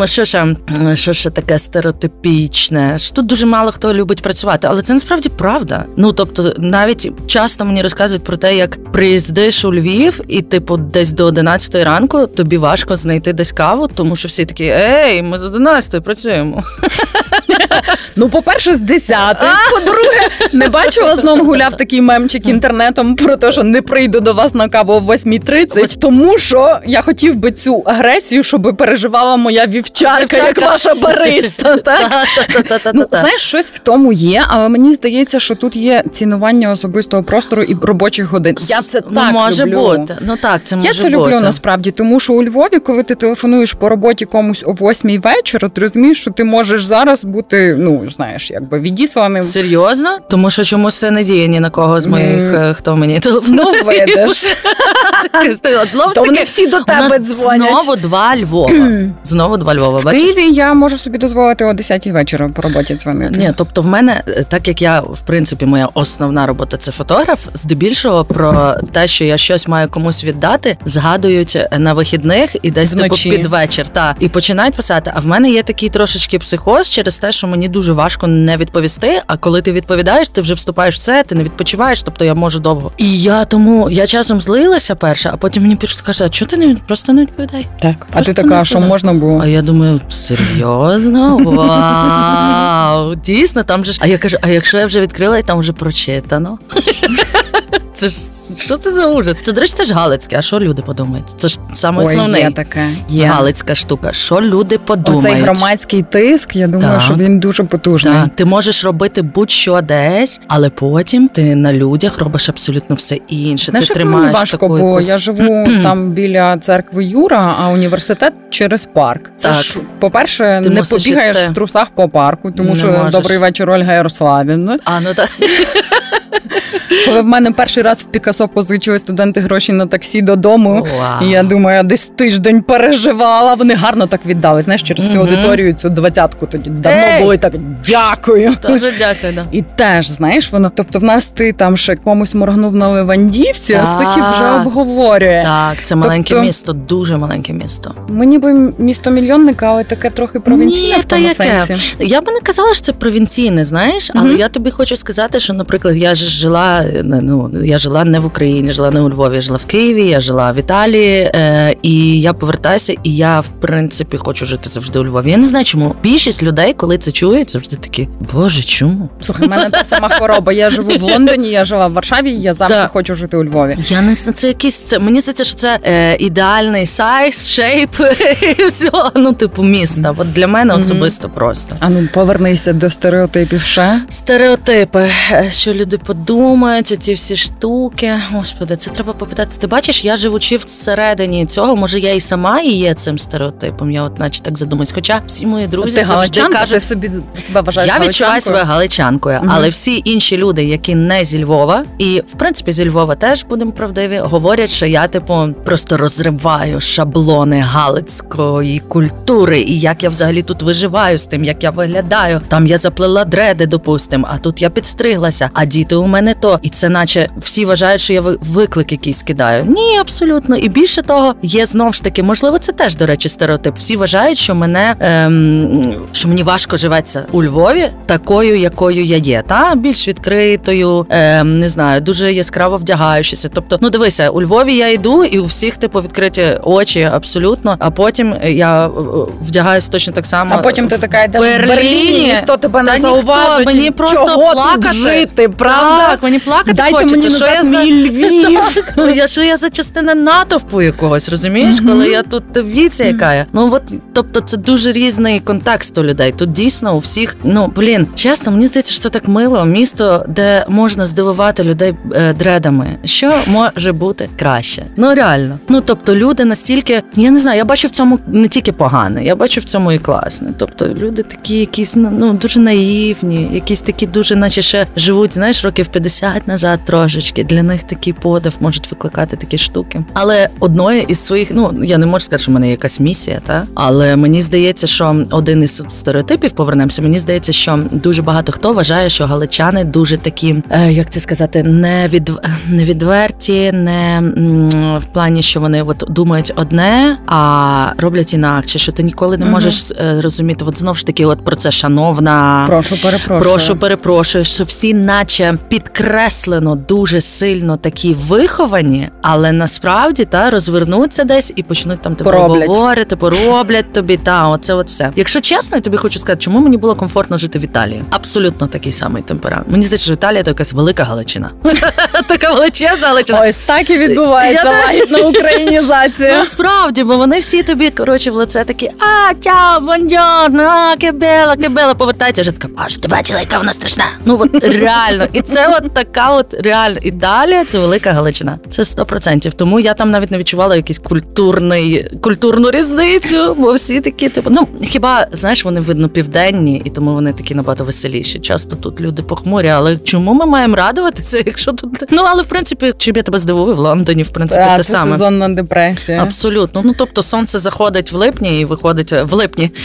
Що ще, що ще таке стереотипічне? Що Тут дуже мало хто любить працювати, але це насправді правда. Ну тобто, навіть часто мені розказують про те, як приїздиш у Львів, і типу десь до 11 ранку тобі важко знайти десь каву, тому що всі такі ей, ми з 11 працюємо. [laughs] Ну, по-перше, з 10. По-друге, не бачила знову гуляв такий мемчик інтернетом про те, що не прийду до вас на каву о 8.30, тому що я хотів би цю агресію, щоб переживала моя вівчарка, як ваша бариста. [laughs] Так? Ну, знаєш, щось в тому є, але мені здається, що тут є цінування особистого простору і робочих годин. Я це ну, так може люблю. бути. Ну так, це може Я це люблю насправді, тому що у Львові, коли ти телефонуєш по роботі. Роботі комусь о восьмій вечора, ти розумієш, що ти можеш зараз бути, ну знаєш, якби відісланим. Серйозно? Тому що чомусь це не діє ні на кого з моїх, е, хто мені телефонує. Ну, видиш. [laughs] Знову То вони всі до тебе дзвонять. Знову два Львова. [clears throat] Знову два Львова. В Києві я можу собі дозволити о 10 вечора по роботі дзвонити. Ні, тобто в мене, е, так як я в принципі моя основна робота це фотограф, здебільшого про те, що я щось маю комусь віддати, згадують е, на вихідних і десь типу під вечір. Та і починають писати. А в мене є такий трошечки психоз через те, що мені дуже важко не відповісти. А коли ти відповідаєш, ти вже вступаєш в це, ти не відпочиваєш, тобто я можу довго. І я тому я часом злилася перша, а потім мені просто каже, а чого ти не просто не відповідай? Так. А ти така, що можна було? А я думаю, серйозно? Вау! Дійсно, там же ж. А я кажу, а якщо я вже відкрила і там вже прочитано? Це ж що це за ужас? Це, до речі, це ж Галицьке. А що люди подумають? Це ж саме Ой, основне. є таке. Є. Галицька штука. Що люди подумають? Оцей громадський тиск, я думаю, Так. що він дуже потужний. Так, ти можеш робити будь-що десь, але потім ти на людях робиш абсолютно все інше. Знаєш, ти як мені тримаєш важко, таку бо якусь... я живу [clears throat] там біля церкви Юра, а університет через парк. Це Так. ж, по-перше, Ти не побігаєш іти. в трусах по парку, тому Не що можеш. добрий вечір, Ольга Ярославівна. А, ну так. [laughs] Коли в мене перший раз в Пікасо позичили студенти гроші на таксі додому. І я думаю, я десь тиждень переживала. Вони гарно так віддали. Знаєш, через цю аудиторію цю двадцятку тоді давно були так. Дякую. Дуже дякую. Да. І теж знаєш, воно, тобто, в нас ти там ще комусь моргнув на Левандівці, а. Сихів вже обговорює. Так, це маленьке Тобто- місто, дуже маленьке місто. Ми ніби місто мільйонника, але таке трохи провінційне Ні, в та тому яке? сенсі. Я би не казала, що це провінційне, знаєш, але я тобі хочу сказати, що, наприклад, я ж жила ну я жила не в Україні, жила не у Львові, я жила в Києві, я жила в Італії, е, і я повертаюся, і я в принципі хочу жити завжди у Львові. Я не знаю, чому більшість людей, коли це чують, завжди такі, боже, чому? Слухай, в мене та сама хвороба. Я живу в Лондоні, я жила в Варшаві, я завжди Да. хочу жити у Львові. Я не знаю, це якийсь це. Мені здається, що це е, ідеальний сайз, шейп [laughs] і все. Ну, типу, міста. От для мене особисто просто. А ну повернися до стереотипів ще. Стереотипи, е, що люди подумають, оці всі штуки. Господи, це треба попитати. Ти бачиш, я живучи всередині цього, може я і сама і є цим стереотипом. Я от наче так задумаюсь. Хоча всі мої друзі ти завжди кажуть, ти собі себе вважаєш я відчуваю себе галичанкою, Мгм. але всі інші люди, які не зі Львова, і в принципі зі Львова теж будемо правдиві, говорять, що я типу просто розриваю шаблони галицької культури, і як я взагалі тут виживаю з тим, як я виглядаю. Там я заплела дреди, допустим, а тут я підстриглася, а діти у мене то. І це наче всі вважають, що я виклик якийсь кидаю. Ні, абсолютно. І більше того, є знов ж таки, можливо, це теж до речі, стереотип. Всі вважають, що мене ем, що мені важко живеться у Львові, такою, якою я є. Та більш відкритою, ем, не знаю, дуже яскраво вдягаючися. Тобто, ну дивися, у Львові я йду, і у всіх типу відкриті очі абсолютно. А потім я е, вдягаюсь точно так само. А потім ти така йдеш в Берліні. Берліні, ніхто тебе не зауважить. мені просто чого плакати. тут жити, правда? Так, мені плакати Дайте хочеться. мені що назад я за... мій Львів. [laughs] Так, я що я за частина натовпу якогось, розумієш? Мгм. Коли я тут дивіться, яка я. Ну от тобто це дуже різний контекст у людей. Тут дійсно у всіх, ну блін, чесно, мені здається, що це так мило. Місто, де можна здивувати людей е, дредами. Що може бути краще? Ну реально. Ну тобто, люди настільки, я не знаю, я бачу в цьому не тільки погане, я бачу в цьому і класне. Тобто, люди такі, якісь ну, ну дуже наївні, якісь такі дуже, наче ще живуть, знаєш, років 50 назад трошечки. Для них такий подив можуть викликати такі штуки. Але одною із своїх, ну я не можу сказати, що в мене є якась місія, та але мені здається, що один із стереотипів повернемося. Мені здається, що дуже багато хто вважає, що галичани дуже такі, е, як це сказати, не від невідверті, не м, в плані, що вони от думають одне, а роблять інакше. Що ти ніколи не можеш е, розуміти. От знов ж таки, от про це шановна. Прошу, перепрошую. Прошу, перепрошую, що всі, наче підкреслено, дуже сильно такі виховані, але насправді та розвернуться десь і почнуть там тебе Пороблять. говорити, пороблять тобі. Та оце от все. Якщо чесно, я тобі хочу сказати, чому мені було комфортно жити в Італії. Абсолютно такий самий темперамент. Мені здається, що Італія то якась велика Галичина. [laughs] Така величезна Галичина. Ось так і відбувається лагідна українізація. Насправді, бо вони всі тобі коротше в лице такі: а, чао, бонджорно, а, кебела, кебела. Повертаються вже така, аж ти бачила, яка вона страшна. Ну от реально, і це Це от така от реально Італія, це велика Галичина. Це 100%. Тому я там навіть не відчувала якийсь культурний культурну різницю, бо всі такі, типу, ну хіба знаєш, вони видно південні, і тому вони такі набагато веселіші. Часто тут люди похмурі, але чому ми маємо радуватися, якщо тут ну але в принципі, чим я тебе здивую в Лондоні, в принципі, Та, те це саме. сезонна депресія. Абсолютно. Ну тобто сонце заходить в липні і виходить в липні. [laughs]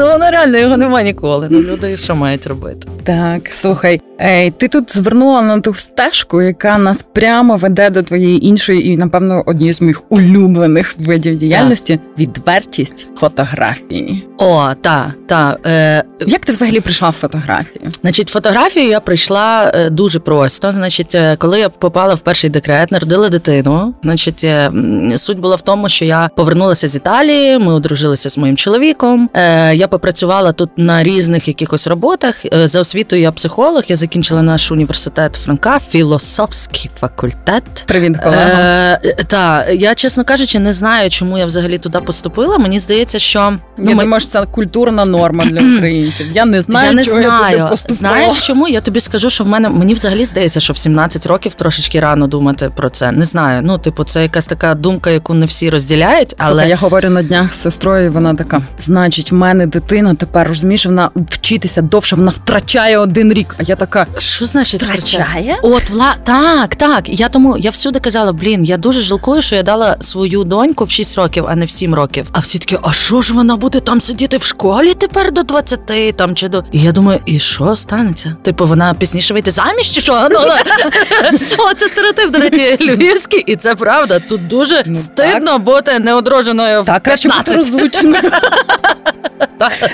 Ну, воно реально його немає ніколи. Ну, люди що мають робити? Так, слухай, ей, ти тут звернула на ту стежку, яка нас прямо веде до твоєї іншої і, напевно, однієї з моїх улюблених видів діяльності відвертість фотографії. О, та, та. Е, Як ти взагалі прийшла в фотографію? Значить, фотографію я прийшла е, дуже просто. Значить, е, коли я попала в перший декрет, народила дитину. Значить, е, суть була в тому, що я повернулася з Італії, ми одружилися з моїм чоловіком. Е, Я попрацювала тут на різних якихось роботах. Е, За освітою я психолог. Я закінчила наш університет Франка, філософський факультет. Привіт, колега. Е, та я, чесно кажучи, не знаю, чому я взагалі туди поступила. Мені здається, що Я ми- думаю, що це культурна норма для українців. Я не знаю, я не чого я знаю. туди поступила. Знаєш чому? Я тобі скажу, що в мене мені взагалі здається, що в 17 років трошечки рано думати про це. Не знаю. Ну, типу, це якась така думка, яку не всі розділяють, але Слухай, я говорю на днях з сестрою, і вона така: значить, в мене дитина тепер розумієш, вона вчитися довше, вона втрачає один рік. А я така що значить втрачає? От вла так, так. Я тому я всюди казала, блін, я дуже жалкую, що я дала свою доньку в 6 років, а не в 7 років. А всі такі, а що ж вона буде там сидіти в школі тепер до 20 там чи до. І я думаю, і що станеться? Типу, вона пізніше вийде заміж чи що? Ну, [laughs] О, це стереотип, до речі, львівський, і це правда. Тут дуже Ну, стидно бути неодруженою в Так, краще бути 15. [laughs]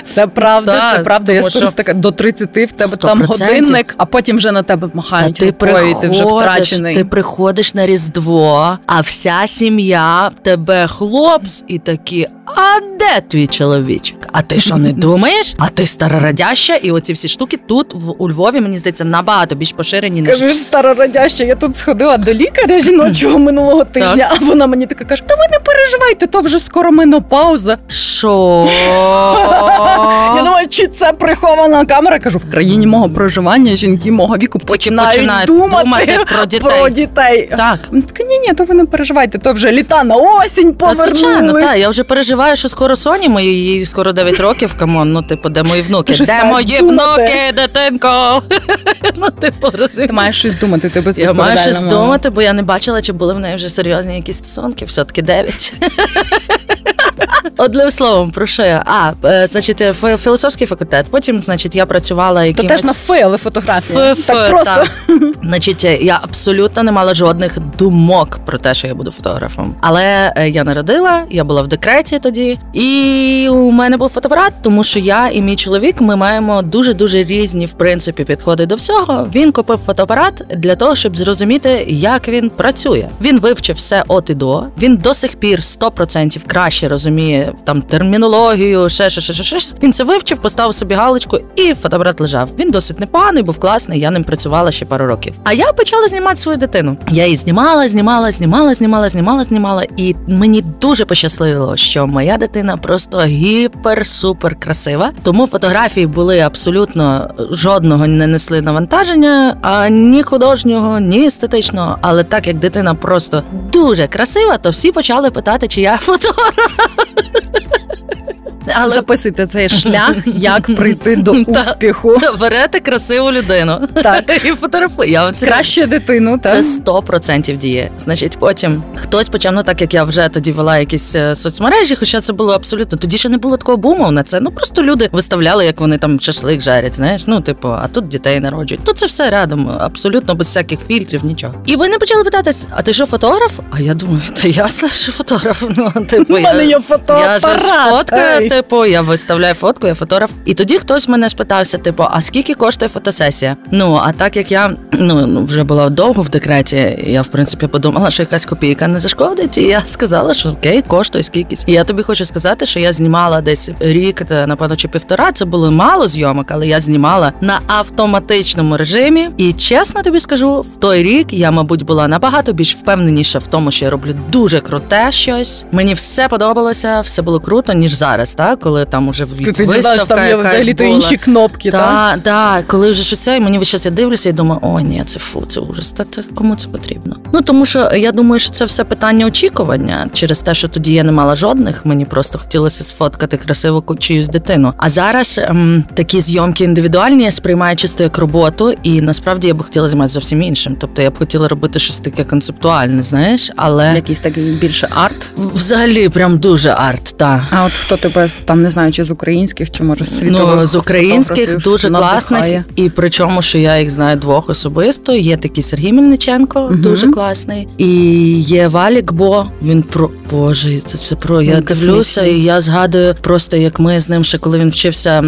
Це правда, це правда. Я скоро така до 30 в тебе там годинник, а потім вже на тебе махають ти рукою, ти вже втрачений. ти приходиш на Різдво, а вся сім'я тебе хлопс і такі. А де твій чоловічок? А ти що не думаєш? А ти старорадяща, і оці всі штуки тут в у Львові, мені здається, набагато більш поширені ніж Кажеш, старорадяща, я тут сходила до лікаря жіночого минулого тижня, а вона мені така каже: Та ви не переживайте, то вже скоро менопауза. що. Я думаю, чи це прихована камера? Кажу, в країні мого проживання жінки мого віку починають, починають думати, про дітей. Так. Ні, ні, то ви не переживайте, то вже літа на осінь повернули. звичайно, так. Я вже переживаю, що скоро Соні моїй їй скоро 9 років. Come on, ну типу, де мої внуки? Ти Де мої внуки, дитинко? [laughs] Ну, типу, Ти маєш щось думати, ти Я маю щось думати, бо я не бачила, чи були в неї вже серйозні якісь стосунки, все-таки 9. Одним словом, про що я? А, е, значить, філософський факультет. Потім, значить, я працювала То теж на фейли фотографії. Ф- так ф- просто. так. Значить, е, я абсолютно не мала жодних думок про те, що я буду фотографом. Але е, я народила, я була в декреті тоді, і у мене був фотоапарат, тому що я і мій чоловік ми маємо дуже дуже різні в принципі підходи до всього. Він купив фотоапарат для того, щоб зрозуміти, як він працює. Він вивчив все от і до. Він до сих пір 100% краще розуміє там термінологію, ще ще ще ще. ще. Він це вивчив, поставив собі галочку, і фотоапарат лежав. Він досить непоганий, був класний. Я ним працювала ще пару років. А я почала знімати свою дитину. Я її знімала, знімала, знімала, знімала, знімала, знімала. І мені дуже пощасливо, що моя дитина просто гіпер-супер красива. Тому фотографії були абсолютно жодного не несли навантаження, а ні художнього, ні естетичного. Але так як дитина просто дуже красива, то всі почали питати, чи я фотограф. Але Записуйте цей шлях, [laughs] як прийти до успіху. берете красиву людину Так. [laughs] і фотографує. Краще дитину, Це так? 100% діє. Значить, потім хтось почав, ну так як я вже тоді вела якісь е, соцмережі, хоча це було абсолютно. Тоді ще не було такого буму на це. Ну просто люди виставляли, як вони там шашлик жарять. Знаєш, ну типу, а тут дітей народжують. Ну це все рядом, абсолютно без всяких фільтрів, нічого. І вони почали питати: а ти що фотограф? А я думаю, та я що фотограф. [laughs] Ну типу, У мене я... є фотоапарат. Я ж фоткаю. Типу, я виставляю фотку, я фотограф. І тоді хтось мене спитався, типу, а скільки коштує фотосесія? Ну, а так як я ну, ну, вже була довго в декреті, я в принципі подумала, що якась копійка не зашкодить. І я сказала, що окей, коштує скількись. І я тобі хочу сказати, що я знімала десь рік, та, напевно, чи півтора. Це було мало зйомок, але я знімала на автоматичному режимі. І чесно тобі скажу, в той рік я, мабуть, була набагато більш впевненіша в тому, що я роблю дуже круте щось. Мені все подобалося, все було круто, ніж зараз, так? Та коли там уже Ти, не виставка знаєш, там є якась взагалі то була. інші кнопки, так? Так, да, коли вже щось це, і мені весь час я дивлюся і думаю, о, ні, це фу, це ужас. Та це кому це потрібно? Ну тому що я думаю, що це все питання очікування через те, що тоді я не мала жодних. Мені просто хотілося сфоткати красиву чиюсь дитину. А зараз ем, такі зйомки індивідуальні я сприймаю чисто як роботу, і насправді я б хотіла займатися зовсім іншим. Тобто я б хотіла робити щось таке концептуальне, знаєш, але Якийсь такий більше арт. взагалі прям дуже арт. Та А от хто тебе там не знаю, чи з українських, чи може з світових Ну, з українських дуже класних, і причому, що я їх знаю двох особисто. Є такий Сергій Мельниченко, угу. дуже класний. І є Валік Бо. Він про Боже, це все про. Я дивлюся, і я згадую просто, як ми з ним ще коли він вчився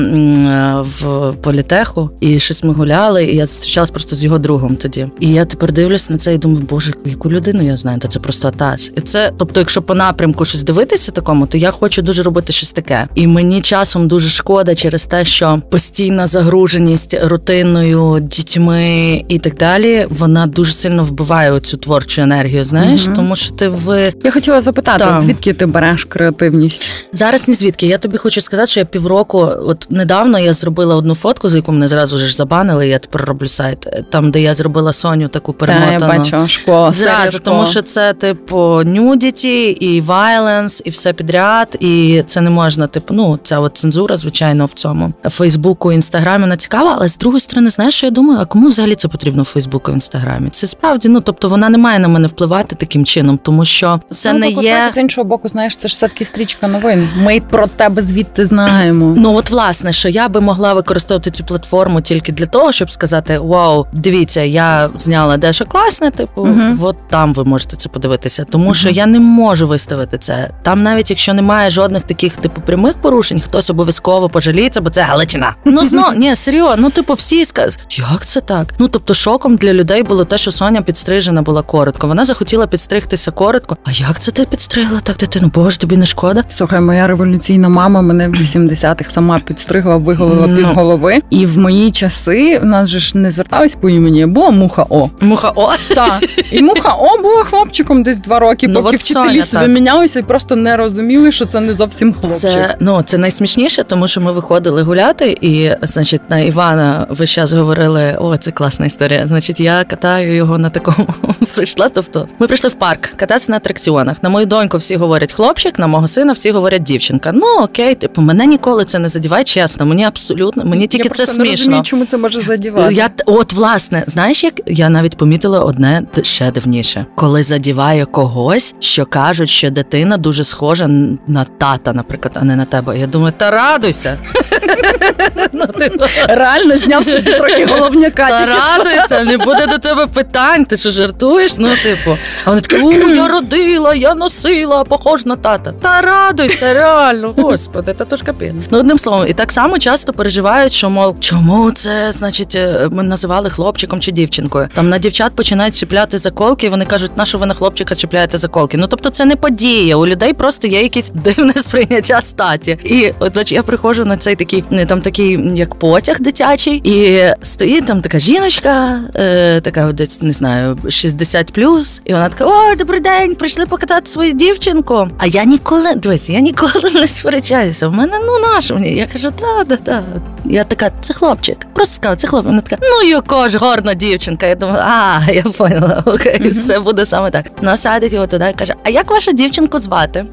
в політеху, і щось ми гуляли, і я зустрічалась просто з його другом тоді. І я тепер дивлюся на це і думаю, боже, яку людину я знаю, та це просто Атас. І це, тобто, якщо по напрямку щось дивитися такому, то я хочу дуже робити щось таке. І мені часом дуже шкода через те, що постійна загруженість рутиною, дітьми і так далі, вона дуже сильно вбиває цю творчу енергію. Знаєш, Мгм. тому що ти в Я хотіла запитати, Так. звідки ти береш креативність? Зараз ні звідки. Я тобі хочу сказати, що я півроку, от недавно я зробила одну фотку, за яку мене зразу ж забанили. Я тепер роблю сайт, там, де я зробила Соню таку Та перемотану. я бачу школа. Зразу, школа. тому що це типу нюдіті і вайленс, і все підряд, і це не можна, типу, ну ця от цензура, звичайно, в цьому Фейсбуку, інстаграмі вона цікава, але з другої сторони, знаєш, що я думаю, а кому взагалі це потрібно в Фейсбуку, інстаграмі? Це справді, ну тобто вона не має на мене впливати таким чином, тому що це Ну, не є. З іншого боку, знаєш, це ж все-таки стрічка новин. Ми про тебе звідти знаємо. Ну от власне, що я би могла використовувати цю платформу тільки для того, щоб сказати: Вау, дивіться, я зняла дещо класне, типу, от там ви можете це подивитися. Тому що я не можу виставити це. Там, навіть якщо немає жодних таких типу прямих порушень, хтось обов'язково пожаліється, бо це Галичина. Ну знов, [laughs] ні, серйозно, ну типу, всі скажуть, як це так? Ну тобто, шоком для людей було те, що Соня підстрижена була коротко. Вона захотіла підстригтися коротко. А як це ти підстригла так дитину? Боже, тобі не шкода? Слухай, моя революційна мама мене в 80-х сама підстригла, виголила Ну. пів голови. І в мої часи в нас же ж не звертались по імені, була муха О. Муха, о, Так. І муха О була хлопчиком десь два роки, Ну, поки вчителі собі мінялися і просто не розуміли, що це не зовсім хлопчик. Це ну це найсмішніше, тому що ми виходили гуляти, і значить на Івана весь час говорили: о, це класна історія. Значить, я катаю його на такому [laughs] прийшла. Тобто, ми прийшли в парк кататися на атракціонах. На мою доньку всі говорять хлопчик, на мого сина всі говорять дівчинка. Ну окей, типу, мене ніколи це не задіває, чесно. Мені абсолютно мені тільки Я це просто не смішно. розумію, чому це може задівати. Я от власне, знаєш, як я навіть помітила одне ще дивніше, коли задіває когось, що кажуть, що дитина дуже схожа на тата, наприклад, а не на тебе. Я думаю, та радуйся. [laughs] Ну, типу, Реально зняв собі трохи головняка. Та радуйся, не буде до тебе питань. Ти що жартуєш? Ну, типу, а вони такі, у, я родила, я носила, похож на тата. Та радуйся, [laughs] реально, господи, та то ж капець. Ну, одним словом, і так само часто переживають, що мов, чому це, значить, е, ми називали хлопчиком чи дівчинкою. Там на дівчат починають чіпляти заколки, і вони кажуть, на що ви на хлопчика чіпляєте заколки. Ну тобто це не подія. У людей просто є якесь [laughs] дивне сприйняття статі. І от значить, я приходжу на цей такий, не там такий як потяг дитячий, і стоїть там така жіночка, е, така десь не знаю, 60 плюс, і вона така: О, добрий день, прийшли покатати свою дівчинку. А я ніколи дивись, я ніколи не сперечаюся. В мене ну наш мені. Я кажу, да, да, да. Я така, це хлопчик. Просто сказала, це хлопчик. Вона така, ну яка ж гарна дівчинка. Я думаю, а, я поняла, окей, все буде саме так. Насадить його туди і каже: А як вашу дівчинку звати?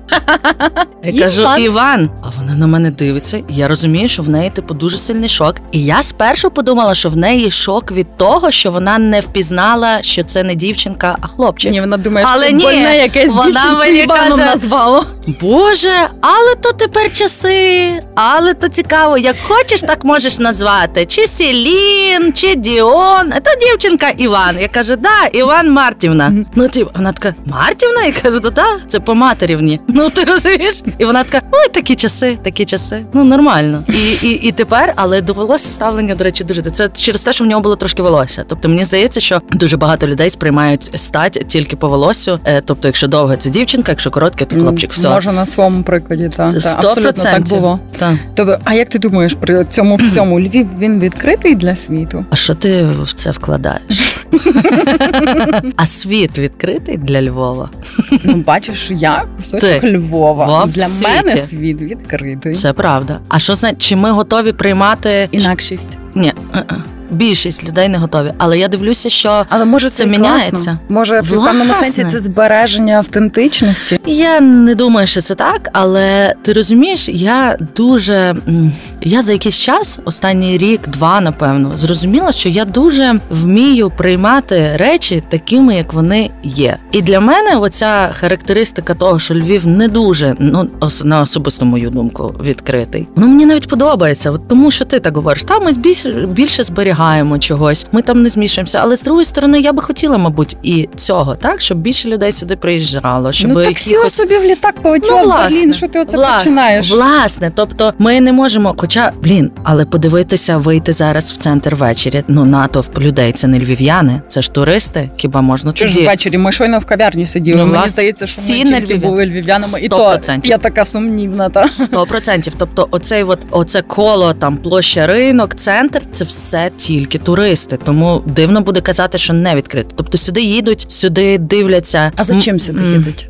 Я кажу, Іван. А вона на мене дивиться. і Я розумію, що в неї типу дуже сильний шок. І я спершу подумала, що в неї шок від того, що вона не впізнала, що це не дівчинка, а хлопчик. Ні, вона думає, Але що ні, больне якесь мені Іваном каже- назвало. Боже, але то тепер часи, але то цікаво, як хочеш, так можеш назвати. Чи Селін, чи Діон. То дівчинка Іван. Я кажу, да, Іван Мартівна. Ну, типу, вона така, Мартівна? Я кажу, да, да, це по матерівні. Ну ти розумієш? І вона така, ой, такі часи, такі часи. Ну нормально. І, і, і тепер, але до волосся ставлення, до речі, дуже це через те, що в нього було трошки волосся. Тобто мені здається, що дуже багато людей сприймають стать тільки по волосю. Е, Тобто, якщо довго це дівчинка, якщо коротке, то хлопчик. Все. Може на своєму прикладі, так. Та, абсолютно так було. Так. Тобто, а як ти думаєш при цьому [clears throat] всьому Львів він відкритий для світу? А що ти в це вкладаєш? [laughs] А світ відкритий для Львова. Ну, бачиш, я кусочок Ти. Львова. Во, Для світі. мене світ відкритий. Це правда. А що значить, чи ми готові приймати Інакшість. Ні. Більшість людей не готові. Але я дивлюся, що Але може Це це, міняється? класно. Може, в певному сенсі це збереження автентичності. Я не думаю, що це так, але ти розумієш, я дуже я за якийсь час, останній рік, два, напевно, зрозуміла, що я дуже вмію приймати речі такими, як вони є. І для мене оця характеристика того, що Львів не дуже, ну на особисту мою думку, відкритий. Ну мені навіть подобається, от тому що ти так говориш. Там ми більше, більше зберігаємо чогось, ми там не змішуємося. Але з другої сторони, я би хотіла, мабуть, і цього, так, щоб більше людей сюди приїжджало, щоб ну так якихось... сіла собі в літак полетіла, Ну, власне, блін, що ти оце власне, починаєш? Власне, тобто ми не можемо, хоча, блін, але подивитися, вийти зараз в центр ввечері. Ну, натовп людей це не львів'яни, це ж туристи. Хіба можна Чи ж ввечері ми щойно в кав'ярні сиділи. Ну, Мені власне, здається, що всі ми тільки Львів'ян. були львів'янами, і то я така сумнівна. Та Сто процентів. Тобто, оцей от оце коло там площа ринок, центр це все тільки туристи. Тому дивно буде казати, що не відкрито. Тобто сюди їдуть, сюди дивляться. а за чим сюди їдуть?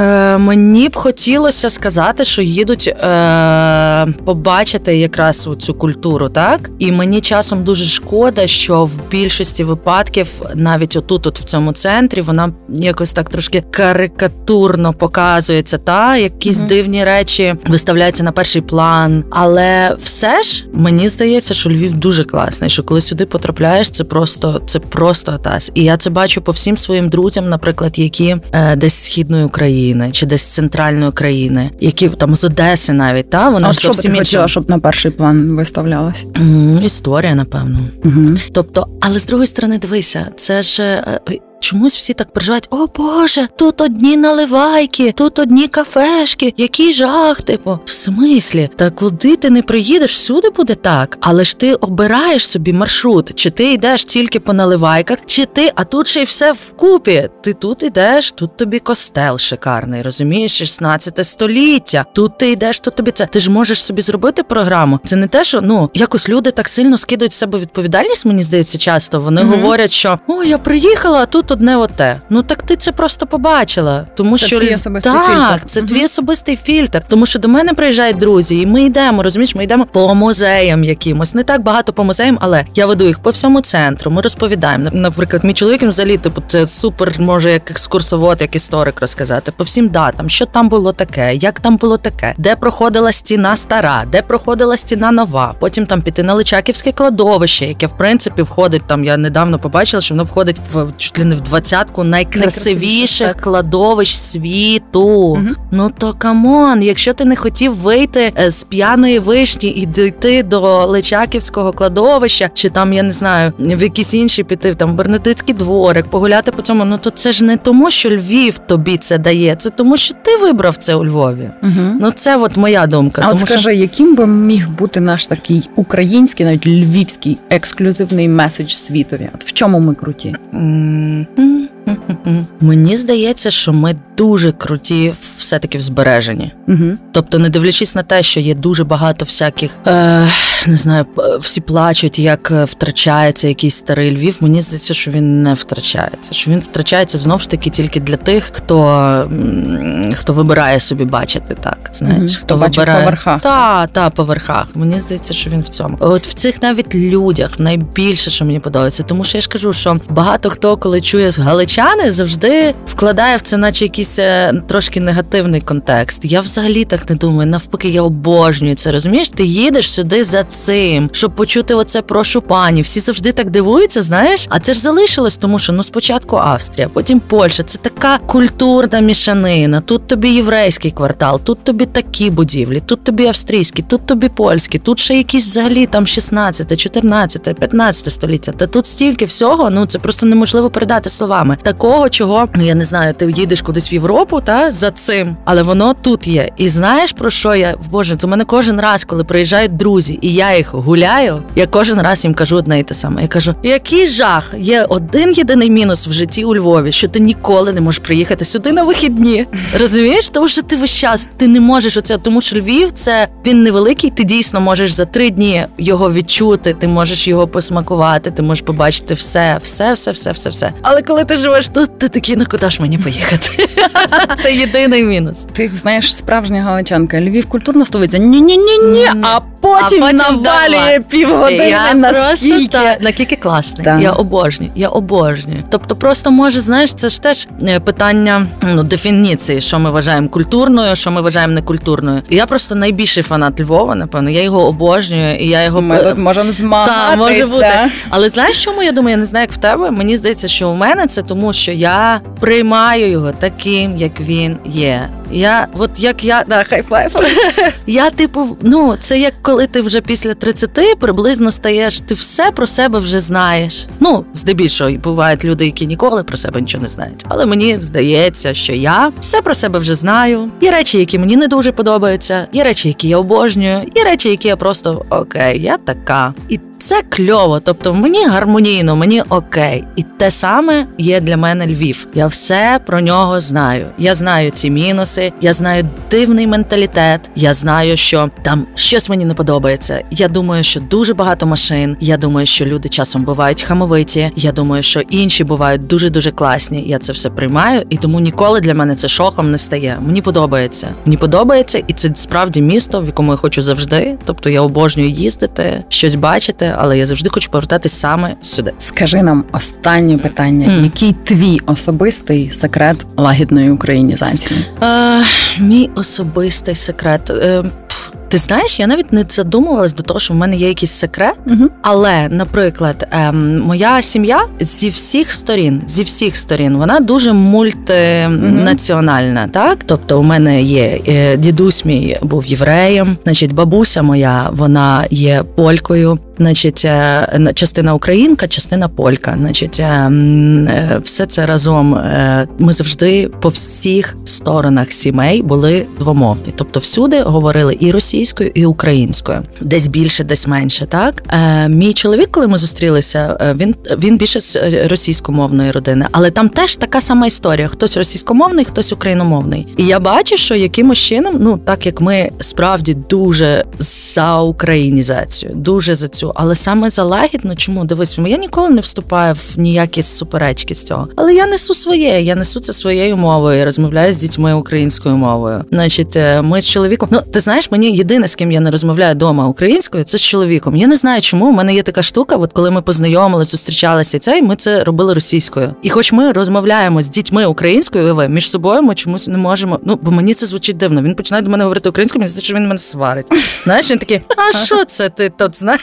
Е, мені б хотілося сказати, що їдуть е, побачити якраз цю культуру, так і мені часом дуже шкода, що в більшості випадків, навіть отут, от в цьому центрі, вона якось так трошки карикатурно показується, та якісь Мгм. дивні речі виставляються на перший план. Але все ж мені здається, що Львів дуже класний. Що коли сюди потрапляєш, це просто це просто атас. І я це бачу по всім своїм друзям, наприклад, які е, десь з східної України чи десь з центральної країни, які там з Одеси навіть та вона А ж що зовсім ти хотіла, щоб на перший план виставлялась? Історія, напевно. Угу. Тобто, але з другої сторони, дивися, це ж. Чомусь всі так переживають, о Боже, тут одні наливайки, тут одні кафешки, який жах, типу, в смислі, та куди ти не приїдеш, всюди буде так. Але ж ти обираєш собі маршрут, чи ти йдеш тільки по наливайках, чи ти, а тут ще й все вкупі. Ти тут йдеш, тут тобі костел шикарний, розумієш, 16 століття. Тут ти йдеш, тут тобі це. Ти ж можеш собі зробити програму. Це не те, що ну якось люди так сильно скидують з себе відповідальність. Мені здається, часто вони Мгм. говорять, що о, я приїхала, а тут одне оте. Ну так ти це просто побачила. Тому Це що твій особистий так, фільтр. це твій особистий фільтр. Тому що до мене приїжджають друзі, і ми йдемо. Розумієш, ми йдемо по музеям якимось. Не так багато по музеям, але я веду їх по всьому центру. Ми розповідаємо. Наприклад, мій чоловік взагалі, типу, це супер може як екскурсовод, як історик розказати по всім датам, що там було таке, як там було таке, де проходила стіна стара, де проходила стіна нова. Потім там піти на Личаківське кладовище, яке в принципі входить там. Я недавно побачила, що воно входить в чуть ли не в двадцятку найкрасивіших кладовищ світу. Мгм. Ну то come on, якщо ти не хотів вийти е, з п'яної вишні і дійти до Личаківського кладовища, чи там я не знаю, в якісь інші піти, там Бернардинський дворик, погуляти по цьому. Ну то це ж не тому, що Львів тобі це дає, це тому, що ти вибрав це у Львові. Угу. Ну це от моя думка. А от скажи, яким би міг бути наш такий український, навіть львівський ексклюзивний меседж світові? От в чому ми круті? М, м, м, м. Мені здається, що ми дуже круті все-таки в збереженні. Угу. Тобто, не дивлячись на те, що є дуже багато всяких, е, не знаю, всі плачуть, як е, втрачається якийсь старий Львів. Мені здається, що він не втрачається. Що він втрачається знову ж таки тільки для тих, хто, хто вибирає собі бачити так. Знаєш, Мгм. хто вибирає по верхах. Та, та, по верхах. Мені здається, що він в цьому. От в цих навіть людях найбільше, що мені подобається, тому що я ж кажу, що багато хто, коли чує з галичани, завжди вкладає в це, наче якийсь е, трошки негативний контекст. Я взагалі так не думаю. Навпаки, я обожнюю це. Розумієш, ти їдеш сюди за цим, щоб почути оце прошу пані. Всі завжди так дивуються, знаєш. А це ж залишилось, тому що ну спочатку Австрія, потім Польща. Це така культурна мішанина. Тут тобі єврейський квартал, тут тобі такі будівлі, тут тобі австрійські, тут тобі польські, тут ще якісь взагалі там 16, 14, 15 століття. Та тут стільки всього, ну це просто неможливо передати словами. Такого, чого ну я не знаю, ти їдеш кудись в Європу, та за цим але воно тут є. І знаєш про що я в Боже, то мене кожен раз, коли приїжджають друзі, і я їх гуляю, я кожен раз їм кажу одне і те саме. Я кажу, який жах, є один єдиний мінус в житті у Львові, що ти ніколи не можеш приїхати сюди на вихідні. Розумієш? Тому що ти весь час ти не можеш оце, тому що Львів це він невеликий. Ти дійсно можеш за три дні його відчути, ти можеш його посмакувати, ти можеш побачити все, все, все, все, все, все. Але коли ти живеш тут, ти такий, ну куди ж мені поїхати? [laughs] Це єдиний мінус. Ти знаєш, справжня галичанка. Львів культурна столиця. Ні, ні, ні, ні. Ні. А потім, А потім навалює півгодини я просто наскільки класний. Так. Я обожнюю, я обожнюю. Тобто, просто може, знаєш, це ж теж е, питання ну, дефініції, що ми вважаємо культурною, що ми вважаємо некультурною. Я просто найбільший фанат Львова, напевно. Я його обожнюю, і я його Ми можемо змагатися. Так, може бути. Але знаєш, чому я думаю, я не знаю, як в тебе. Мені здається, що у мене це тому, що я приймаю його таким, як він є. Я, от як я, да, хай-файв. [laughs] Я, типу, ну, це як коли ти вже після 30 приблизно стаєш, ти все про себе вже знаєш. Ну, здебільшого бувають люди, які ніколи про себе нічого не знають. Але мені здається, що я все про себе вже знаю. Є речі, які мені не дуже подобаються, є речі, які я обожнюю, є речі, які я просто окей, я така. І це кльово, тобто мені гармонійно, мені окей. І те саме є для мене Львів. Я все про нього знаю. Я знаю ці мінуси, я знаю дивний менталітет. Я знаю, що там щось мені не подобається. Я думаю, що дуже багато машин. Я думаю, що люди часом бувають хамовиті. Я думаю, що інші бувають дуже дуже класні. Я це все приймаю, і тому ніколи для мене це шоком не стає. Мені подобається. Мені подобається, і це справді місто, в якому я хочу завжди. Тобто я обожнюю їздити, щось бачити, але я завжди хочу повертатись саме сюди. Скажи нам останнє питання: Мгм. який твій особистий секрет лагідної українізації? Е, мій особистий секрет. Е, ти знаєш, я навіть не задумувалась до того, що в мене є якийсь секрет. Угу. Але, наприклад, ем, моя сім'я зі всіх сторін, зі всіх сторін, вона дуже мультинаціональна. Так, тобто, у мене є е, дідусь мій був євреєм, значить, бабуся моя вона є полькою. Значить, е, на- частина українка, частина полька. Значить, е, е, все це разом. Ми завжди по всіх сторонах сімей були двомовні. Тобто, всюди говорили і російською, і українською. Десь більше, десь менше. Так мій чоловік, коли ми зустрілися, він він більше з російськомовної родини, але там теж така сама історія: хтось російськомовний, хтось україномовний. І я бачу, що якимось чином, ну так як ми справді дуже за українізацію, дуже за цю, але саме за лагідно, чому дивись, я ніколи не вступаю в ніякі суперечки з цього. Але я несу своє, я несу це своєю мовою, розмовляю з дітьми українською мовою. Значить, е, ми з чоловіком. Ну ти знаєш, мені єдине з ким я не розмовляю вдома українською, це з чоловіком. Я не знаю, чому у мене є така штука. От коли ми познайомилися, зустрічалися і це, і ми це робили російською. І хоч ми розмовляємо з дітьми українською, уяви, між собою ми чомусь не можемо. Ну бо мені це звучить дивно. Він починає до мене говорити українською, мені здається, що він мене сварить. Знаєш, він такий, а що це ти тут знаєш?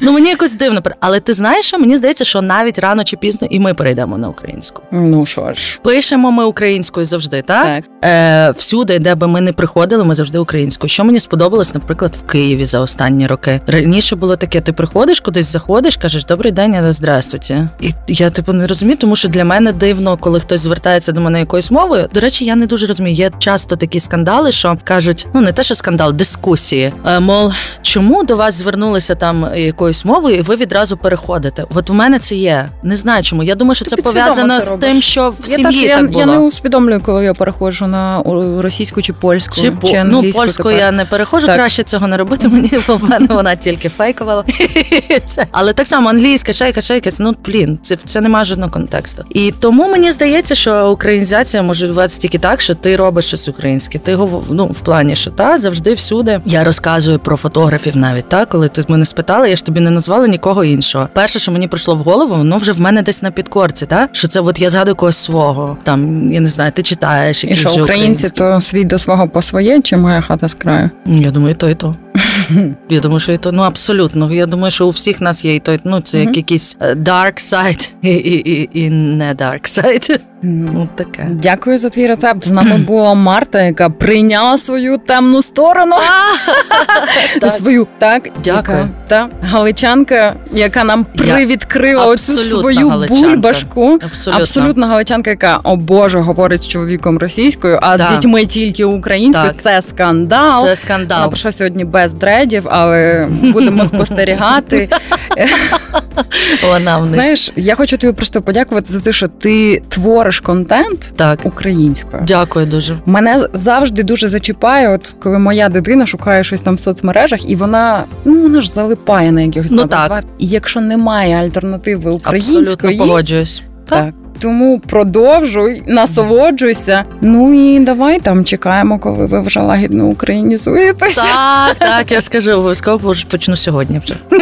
Ну мені якось дивно, але ти знаєш, що мені здається, що навіть рано чи пізно і ми перейдемо на українську. Ну що ж, Пишемо ми українською завжди, так? Так. Е, всюди, де би ми не приходили, ми завжди українською. Що мені сподобалось, наприклад, в Києві за останні роки. Раніше було таке: ти приходиш кудись, заходиш, кажеш добрий день, а здравствуйте. І я типу не розумію, тому що для мене дивно, коли хтось звертається до мене якоюсь мовою. До речі, я не дуже розумію. Є часто такі скандали, що кажуть, ну не те, що скандал, дискусії. Е, мол, чому до вас звернулися там якоюсь мовою, і ви відразу переходите? От у мене це є. Не знаю чому. Я думаю, що Ти це пов'язано це з тим, що в я сім'ї теж я, так було. я не усвідомлюю, коли я переходжу на російську чи польську, Чи, по- ну, польську тепер. я не перехожу, Так. краще цього не робити. Мені бо в мене вона тільки фейкувала. [laughs] Це. Але так само англійська, шейка, шейка, ну блін, це, це немає жодного контексту. І тому мені здається, що українізація може відбуватися тільки так, що ти робиш щось українське. Ти ну, в плані, що та завжди всюди. Я розказую про фотографів навіть так, коли ти мене спитала, я ж тобі не назвали нікого іншого. Перше, що мені прийшло в голову, воно вже в мене десь на підкорці, так? Що це от я згадую когось свого. Там я не знаю, ти читаєш І що українці українські. то свій до свого по своє, чи моя хата з краю? Я думаю, і то, і то. [laughs] Я думаю, що то ну абсолютно. Я думаю, що у всіх нас є і той, ну це як якийсь е, dark side і, і, і, і не dark side. Ну таке. Дякую за твій рецепт. З нами була Марта, яка прийняла свою темну сторону. [laughs] [laughs] Так. Свою так, Дякую. яка, та галичанка, яка нам привідкрила оцю свою галичанка. бульбашку. Абсолютно. Галичанка, яка о Боже говорить з чоловіком російською, а Так. з дітьми тільки українською. Це скандал. Це скандал. прийшла сьогодні без дредів, але будемо спостерігати. [laughs] Вона. Знаєш, я хочу тобі просто подякувати за те, що ти твориш контент Так. українською. Дякую дуже. Мене завжди дуже зачіпає, от коли моя дитина шукає щось там в соцмережах, і вона ну вона ж залипає на якихось Ну так. І якщо немає альтернативи Абсолютно української, погоджуюсь. так. Тому продовжуй, насолоджуйся. Ну і давай там чекаємо, коли ви вже лагідно українізуєтеся. Так, так, я скажу обов'язково почну сьогодні вже. [laughs]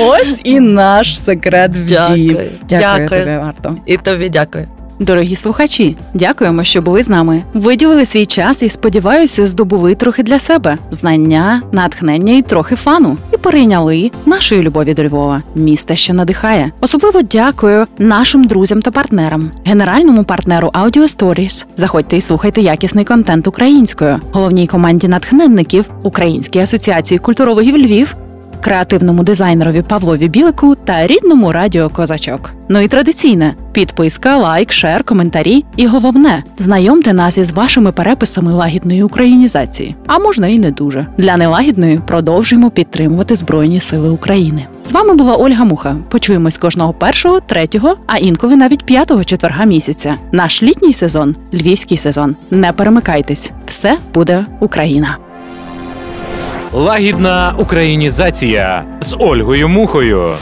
Ось і наш секрет в Дякую. дії. Дякую, Дякую. тобі, Марто. І тобі дякую. Дорогі слухачі, дякуємо, що були з нами. Виділили свій час і сподіваюся, здобули трохи для себе знання, натхнення і трохи фану. І перейняли нашої любові до Львова, міста, що надихає. Особливо дякую нашим друзям та партнерам, генеральному партнеру Audio Stories. Заходьте і слухайте якісний контент українською, головній команді натхненників Українській асоціації культурологів Львів креативному дизайнерові Павлові Білику та рідному радіо Козачок. Ну і традиційне підписка, лайк, шер, коментарі. І головне, знайомте нас із вашими переписами лагідної українізації. А можна і не дуже. Для нелагідної продовжуємо підтримувати Збройні Сили України. З вами була Ольга Муха. Почуємось кожного першого, третього, а інколи навіть п'ятого четверга місяця. Наш літній сезон, львівський сезон. Не перемикайтесь, все буде Україна. Лагідна українізація з Ольгою Мухою.